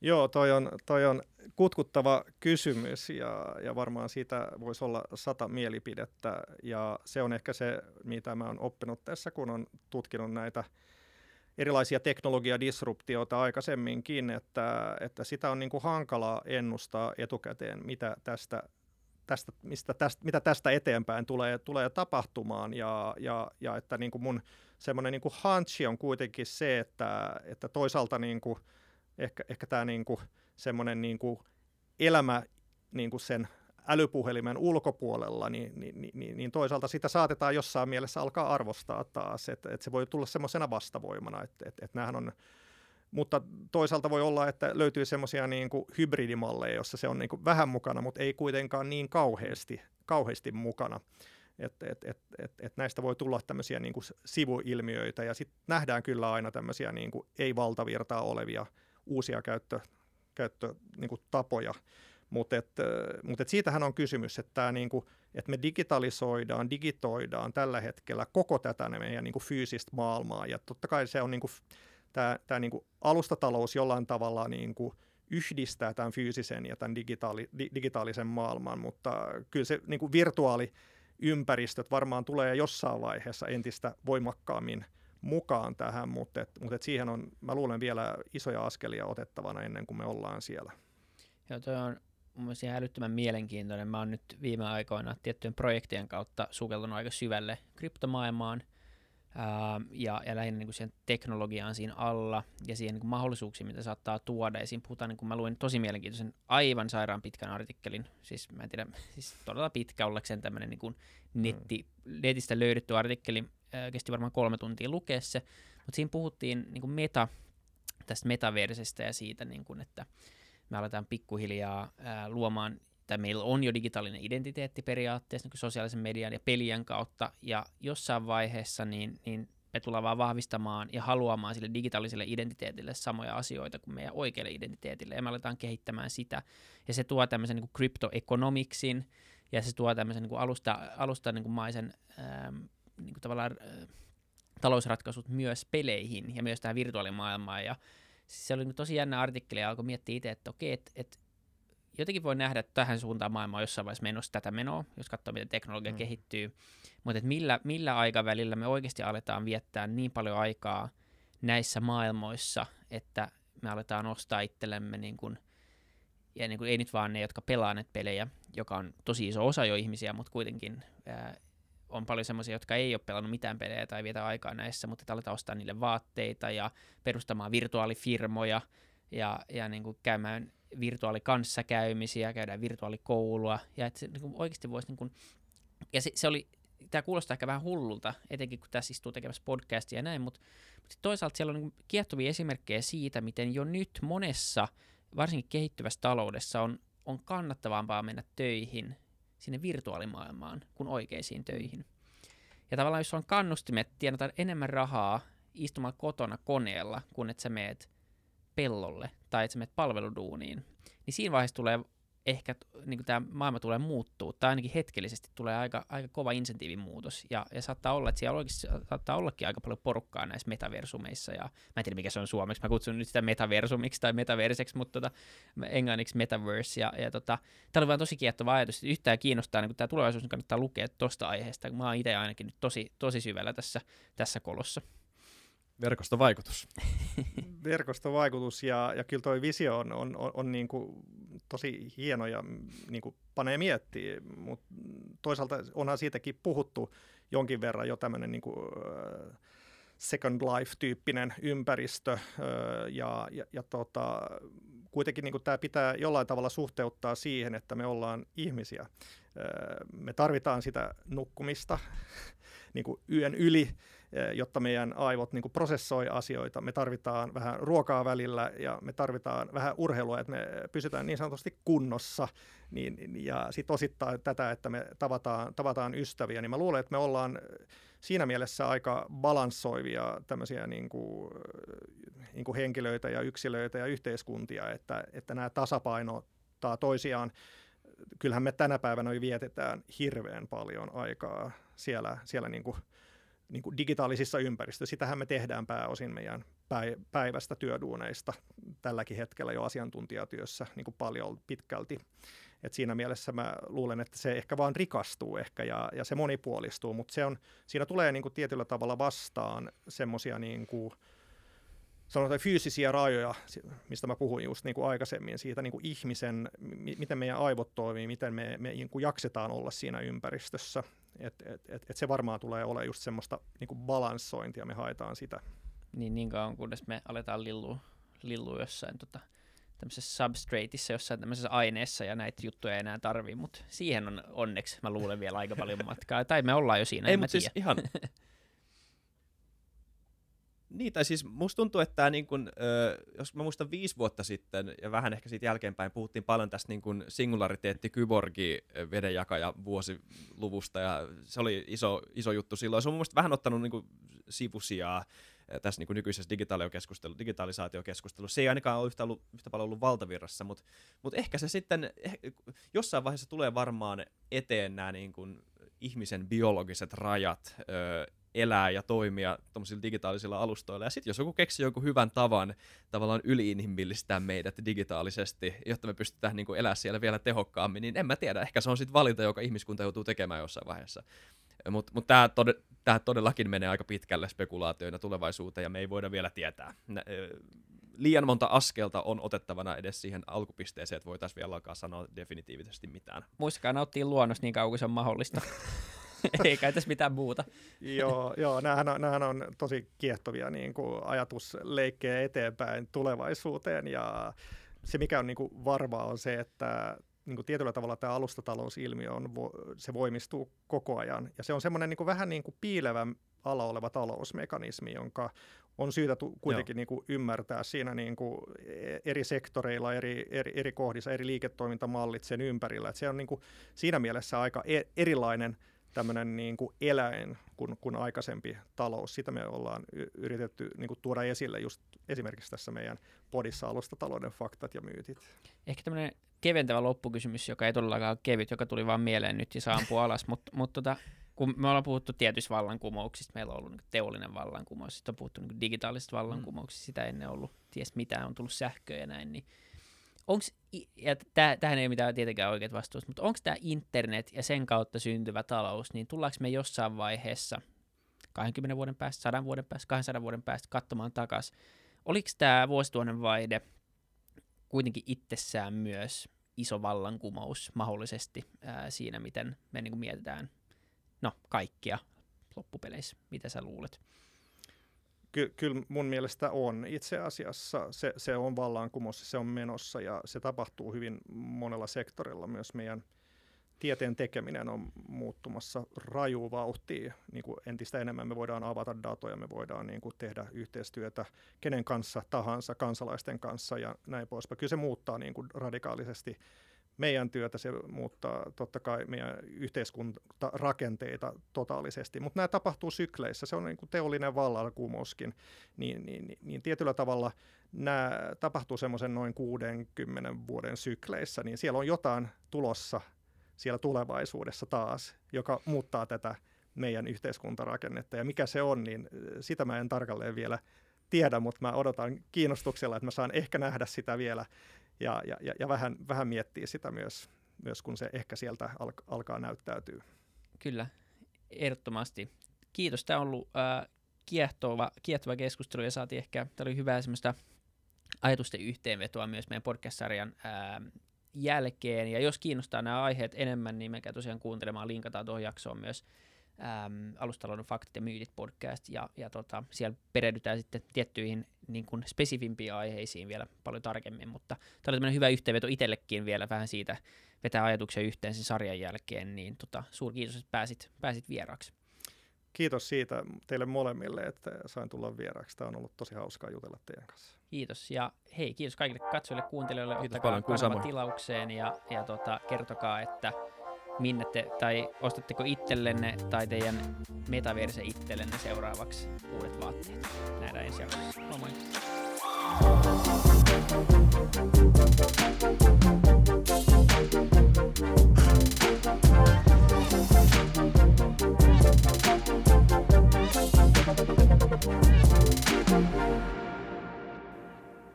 Joo, toi on, toi on kutkuttava kysymys ja, ja varmaan siitä voisi olla sata mielipidettä. Ja se on ehkä se, mitä mä oon oppinut tässä, kun on tutkinut näitä erilaisia teknologiadisruptioita aikaisemminkin, että, että sitä on niin kuin hankala ennustaa etukäteen, mitä tästä, tästä, mistä tästä, mitä tästä eteenpäin tulee, tulee tapahtumaan. Ja, ja, ja että niin kuin mun semmoinen niin hunchi on kuitenkin se, että, että toisaalta niin kuin, ehkä, ehkä tämä niin kuin, semmoinen niin kuin elämä niin kuin sen älypuhelimen ulkopuolella, niin, niin, niin, niin toisaalta sitä saatetaan jossain mielessä alkaa arvostaa taas, että, että se voi tulla semmoisena vastavoimana, että, että, että on, mutta toisaalta voi olla, että löytyy semmoisia niin hybridimalleja, jossa se on niin kuin vähän mukana, mutta ei kuitenkaan niin kauheasti, kauheasti mukana. Että et, et, et, et näistä voi tulla tämmöisiä niin kuin sivuilmiöitä ja sitten nähdään kyllä aina tämmöisiä niin ei-valtavirtaa olevia uusia käyttö, käyttötapoja. Niin mutta et, mut et siitähän on kysymys, että, tää niinku, että me digitalisoidaan, digitoidaan tällä hetkellä koko tätä meidän niinku fyysistä maailmaa. Ja totta kai se on niinku, tämä niinku alustatalous jollain tavalla niinku yhdistää tämän fyysisen ja tämän digitaali, di, digitaalisen maailman, mutta kyllä se niinku virtuaaliympäristöt varmaan tulee jossain vaiheessa entistä voimakkaammin mukaan tähän, mutta, et, mutta et siihen on, mä luulen, vielä isoja askelia otettavana ennen kuin me ollaan siellä. Joo, toi on mun mielestä ihan älyttömän mielenkiintoinen. Mä oon nyt viime aikoina tiettyjen projektien kautta sukeltanut aika syvälle kryptomaailmaan ja, ja lähinnä niin kuin siihen teknologiaan siinä alla ja siihen niin kuin mahdollisuuksiin, mitä saattaa tuoda. Ja siinä puhutaan, niin kuin mä luin tosi mielenkiintoisen, aivan sairaan pitkän artikkelin, siis mä en tiedä, siis todella pitkä ollakseen tämmöinen niin kuin netti, netistä löydetty artikkeli, ää, kesti varmaan kolme tuntia lukea se, mutta siinä puhuttiin niin kuin meta, tästä metaversestä ja siitä, niin kuin, että me aletaan pikkuhiljaa ää, luomaan, tai meillä on jo digitaalinen identiteetti periaatteessa niin sosiaalisen median ja pelien kautta, ja jossain vaiheessa niin, niin me tullaan vaan vahvistamaan ja haluamaan sille digitaaliselle identiteetille samoja asioita kuin meidän oikealle identiteetille, ja me aletaan kehittämään sitä, ja se tuo tämmöisen niin cryptoeconomicsin, ja se tuo tämmöisen niin kuin alusta, alusta niin kuin maisen ää, niin kuin tavallaan ää, talousratkaisut myös peleihin ja myös tähän virtuaalimaailmaan, ja siis se oli tosi jännä artikkeli ja alkoi miettiä itse, että okei, että, että jotenkin voi nähdä, että tähän suuntaan maailma on jossain vaiheessa menossa tätä menoa, jos katsoo, miten teknologia mm. kehittyy. Mutta millä, millä aikavälillä me oikeasti aletaan viettää niin paljon aikaa näissä maailmoissa, että me aletaan ostaa itsellemme niin kuin, ja niin kuin, ei nyt vaan ne, jotka pelaa näitä pelejä, joka on tosi iso osa jo ihmisiä, mutta kuitenkin ää, on paljon semmoisia, jotka ei ole pelannut mitään pelejä tai vietä aikaa näissä, mutta että aletaan ostaa niille vaatteita ja perustamaan virtuaalifirmoja ja, ja niin kuin käymään virtuaalikanssakäymisiä, käydään virtuaalikoulua ja että se niin oikeasti voisi niin kuin, ja se, se oli, tämä kuulostaa ehkä vähän hullulta, etenkin kun tässä istuu tekemässä podcastia ja näin, mutta, mutta toisaalta siellä on niin kiehtovia esimerkkejä siitä, miten jo nyt monessa, varsinkin kehittyvässä taloudessa on, on kannattavampaa mennä töihin sinne virtuaalimaailmaan kuin oikeisiin töihin. Ja tavallaan jos on kannustimet tienata enemmän rahaa istumalla kotona koneella, kun että sä meet pellolle tai että sä meet palveluduuniin, niin siinä vaiheessa tulee ehkä niin tämä maailma tulee muuttuu, tai ainakin hetkellisesti tulee aika, aika kova insentiivin muutos, ja, ja saattaa olla, että siellä oikeasti saattaa ollakin aika paljon porukkaa näissä metaversumeissa, ja mä en tiedä mikä se on suomeksi, mä kutsun nyt sitä metaversumiksi tai metaverseksi, mutta tota, englanniksi metaverse, ja, ja tota, tämä oli vaan tosi kiehtova ajatus, että yhtään kiinnostaa, niin tämä tulevaisuus niin kannattaa lukea tuosta aiheesta, mä oon itse ainakin nyt tosi, tosi syvällä tässä, tässä kolossa. Verkostovaikutus. Verkostovaikutus ja, ja kyllä tuo visio on, on, on, on niin kuin tosi hieno ja niin kuin panee miettiä, mutta toisaalta onhan siitäkin puhuttu jonkin verran jo tämmöinen niin kuin, Second Life-tyyppinen ympäristö ja, ja, ja tota, kuitenkin niin tämä pitää jollain tavalla suhteuttaa siihen, että me ollaan ihmisiä. Me tarvitaan sitä nukkumista niin kuin yön yli, jotta meidän aivot niin prosessoi asioita. Me tarvitaan vähän ruokaa välillä ja me tarvitaan vähän urheilua, että me pysytään niin sanotusti kunnossa. Niin, ja sitten osittain tätä, että me tavataan, tavataan ystäviä, niin mä luulen, että me ollaan siinä mielessä aika balanssoivia tämmöisiä niin kuin, niin kuin henkilöitä ja yksilöitä ja yhteiskuntia, että, että nämä tasapainottaa toisiaan. Kyllähän me tänä päivänä vietetään hirveän paljon aikaa siellä, siellä niin kuin niin kuin digitaalisissa ympäristöissä. Sitähän me tehdään pääosin meidän päivästä työduuneista tälläkin hetkellä jo asiantuntijatyössä niin kuin paljon pitkälti. Et siinä mielessä mä luulen, että se ehkä vaan rikastuu ehkä ja, ja se monipuolistuu, mutta se on, siinä tulee niin kuin tietyllä tavalla vastaan semmoisia niin sanotaan fyysisiä rajoja, mistä mä puhuin just niin kuin aikaisemmin, siitä niin kuin ihmisen, miten meidän aivot toimii, miten me, me niin kuin jaksetaan olla siinä ympäristössä. Et, et, et, et se varmaan tulee olemaan just semmoista niin kuin balanssointia, me haetaan sitä. Niin, niin kauan kunnes me aletaan lillua, lillua jossain tota, tämmöisessä substrateissa, jossain tämmöisessä aineessa ja näitä juttuja ei enää tarvii, mutta siihen on onneksi, mä luulen vielä aika paljon matkaa. Tai me ollaan jo siinä, Ei, mutta siis ihan, Niin, tai siis musta tuntuu, että tämä, niin kun, jos mä muistan viisi vuotta sitten ja vähän ehkä siitä jälkeenpäin puhuttiin paljon tästä niin kun singulariteetti kyborgi vedenjakaja vuosiluvusta ja se oli iso, iso juttu silloin. Se on mun mielestä vähän ottanut niin sivusijaa tässä niin nykyisessä digitalisaatiokeskustelussa. Se ei ainakaan ole yhtä, ollut, yhtä paljon ollut valtavirrassa, mutta, mutta ehkä se sitten eh, jossain vaiheessa tulee varmaan eteen nämä niin kuin ihmisen biologiset rajat elää ja toimia tuommoisilla digitaalisilla alustoilla. Ja sitten jos joku keksii jonkun hyvän tavan tavallaan yliinhimillistää meidät digitaalisesti, jotta me pystytään niin elämään siellä vielä tehokkaammin, niin en mä tiedä. Ehkä se on sitten valinta, joka ihmiskunta joutuu tekemään jossain vaiheessa. Mutta mut tämä tod- tää todellakin menee aika pitkälle spekulaatioina tulevaisuuteen, ja me ei voida vielä tietää. Nä, liian monta askelta on otettavana edes siihen alkupisteeseen, että voitaisiin vielä alkaa sanoa definitiivisesti mitään. Muistakaa nauttia luonnosta niin kauan kuin se on mahdollista. Eikä tässä mitään muuta. joo, joo nämähän, on, nämähän on tosi kiehtovia niin kuin ajatusleikkejä eteenpäin tulevaisuuteen ja se mikä on niin kuin varmaa on se, että niin kuin tietyllä tavalla tämä alustatalousilmiö on, se voimistuu koko ajan. Ja se on semmoinen niin vähän niin kuin piilevä ala oleva talousmekanismi, jonka on syytä tu- kuitenkin niin kuin ymmärtää siinä niin kuin eri sektoreilla, eri, eri, eri kohdissa, eri liiketoimintamallit sen ympärillä. Että se on niin kuin siinä mielessä aika e- erilainen tämmöinen niin kuin eläin kuin, kuin aikaisempi talous. Sitä me ollaan yritetty niin kuin tuoda esille just esimerkiksi tässä meidän podissa alustatalouden faktat ja myytit. Ehkä tämmöinen keventävä loppukysymys, joka ei todellakaan ole kevyt, joka tuli vaan mieleen nyt ja saapuu alas, mutta mut tota, kun me ollaan puhuttu tietyistä vallankumouksista, meillä on ollut niin teollinen vallankumous, sitten on puhuttu niin digitaalisista vallankumouksista, sitä ennen ollut ties mitään, on tullut sähköä ja näin, niin onks, ja tähän ei ole mitään tietenkään oikeat vastuusta, mutta onko tämä internet ja sen kautta syntyvä talous, niin tullaanko me jossain vaiheessa 20 vuoden päästä, 100 vuoden päästä, 200 vuoden päästä katsomaan takaisin, oliko tämä vuosituhannen vaihde kuitenkin itsessään myös iso vallankumous mahdollisesti ää, siinä, miten me niin mietitään no, kaikkia loppupeleissä. Mitä sä luulet? Ky- kyllä mun mielestä on. Itse asiassa se, se on vallankumous, se on menossa ja se tapahtuu hyvin monella sektorilla. Myös meidän tieteen tekeminen on muuttumassa raju vauhtia. Niin kuin entistä enemmän me voidaan avata datoja, me voidaan niin kuin tehdä yhteistyötä kenen kanssa tahansa, kansalaisten kanssa ja näin poispäin. Kyllä se muuttaa niin kuin radikaalisesti meidän työtä, se muuttaa totta kai meidän yhteiskuntarakenteita totaalisesti, mutta nämä tapahtuu sykleissä, se on niin kuin teollinen vallankumouskin, niin, niin, niin, niin tietyllä tavalla nämä tapahtuu semmoisen noin 60 vuoden sykleissä, niin siellä on jotain tulossa siellä tulevaisuudessa taas, joka muuttaa tätä meidän yhteiskuntarakennetta. Ja mikä se on, niin sitä mä en tarkalleen vielä tiedä, mutta mä odotan kiinnostuksella, että mä saan ehkä nähdä sitä vielä ja, ja, ja vähän, vähän miettiä sitä myös, myös, kun se ehkä sieltä al- alkaa näyttäytyä. Kyllä, ehdottomasti. Kiitos, tämä on ollut äh, kiehtova, kiehtova keskustelu ja saatiin ehkä, tämä oli hyvää semmoista ajatusten yhteenvetoa myös meidän podcast-sarjan äh, jälkeen. Ja jos kiinnostaa nämä aiheet enemmän, niin menkää tosiaan kuuntelemaan, linkataan tuohon jaksoon myös äm, alustalouden faktit ja myytit podcast, ja, ja tota, siellä perehdytään sitten tiettyihin niin kuin spesifimpiin aiheisiin vielä paljon tarkemmin, mutta tämä oli tämmöinen hyvä yhteenveto itsellekin vielä vähän siitä, vetää ajatuksia yhteen sen sarjan jälkeen, niin tota, suuri kiitos, että pääsit, pääsit vieraaksi. Kiitos siitä teille molemmille, että sain tulla vieraaksi. Tämä on ollut tosi hauskaa jutella teidän kanssa. Kiitos. Ja hei, kiitos kaikille katsojille, kuuntelijoille. Kiitos Ottakaa paljon, tilaukseen ja, ja tota, kertokaa, että minne te, tai ostatteko itsellenne tai teidän metaverse itsellenne seuraavaksi uudet vaatteet. Nähdään ensi jaksossa. Moi moi!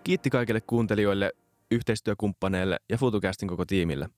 Kiitti kaikille kuuntelijoille, yhteistyökumppaneille ja FutuCastin koko tiimille –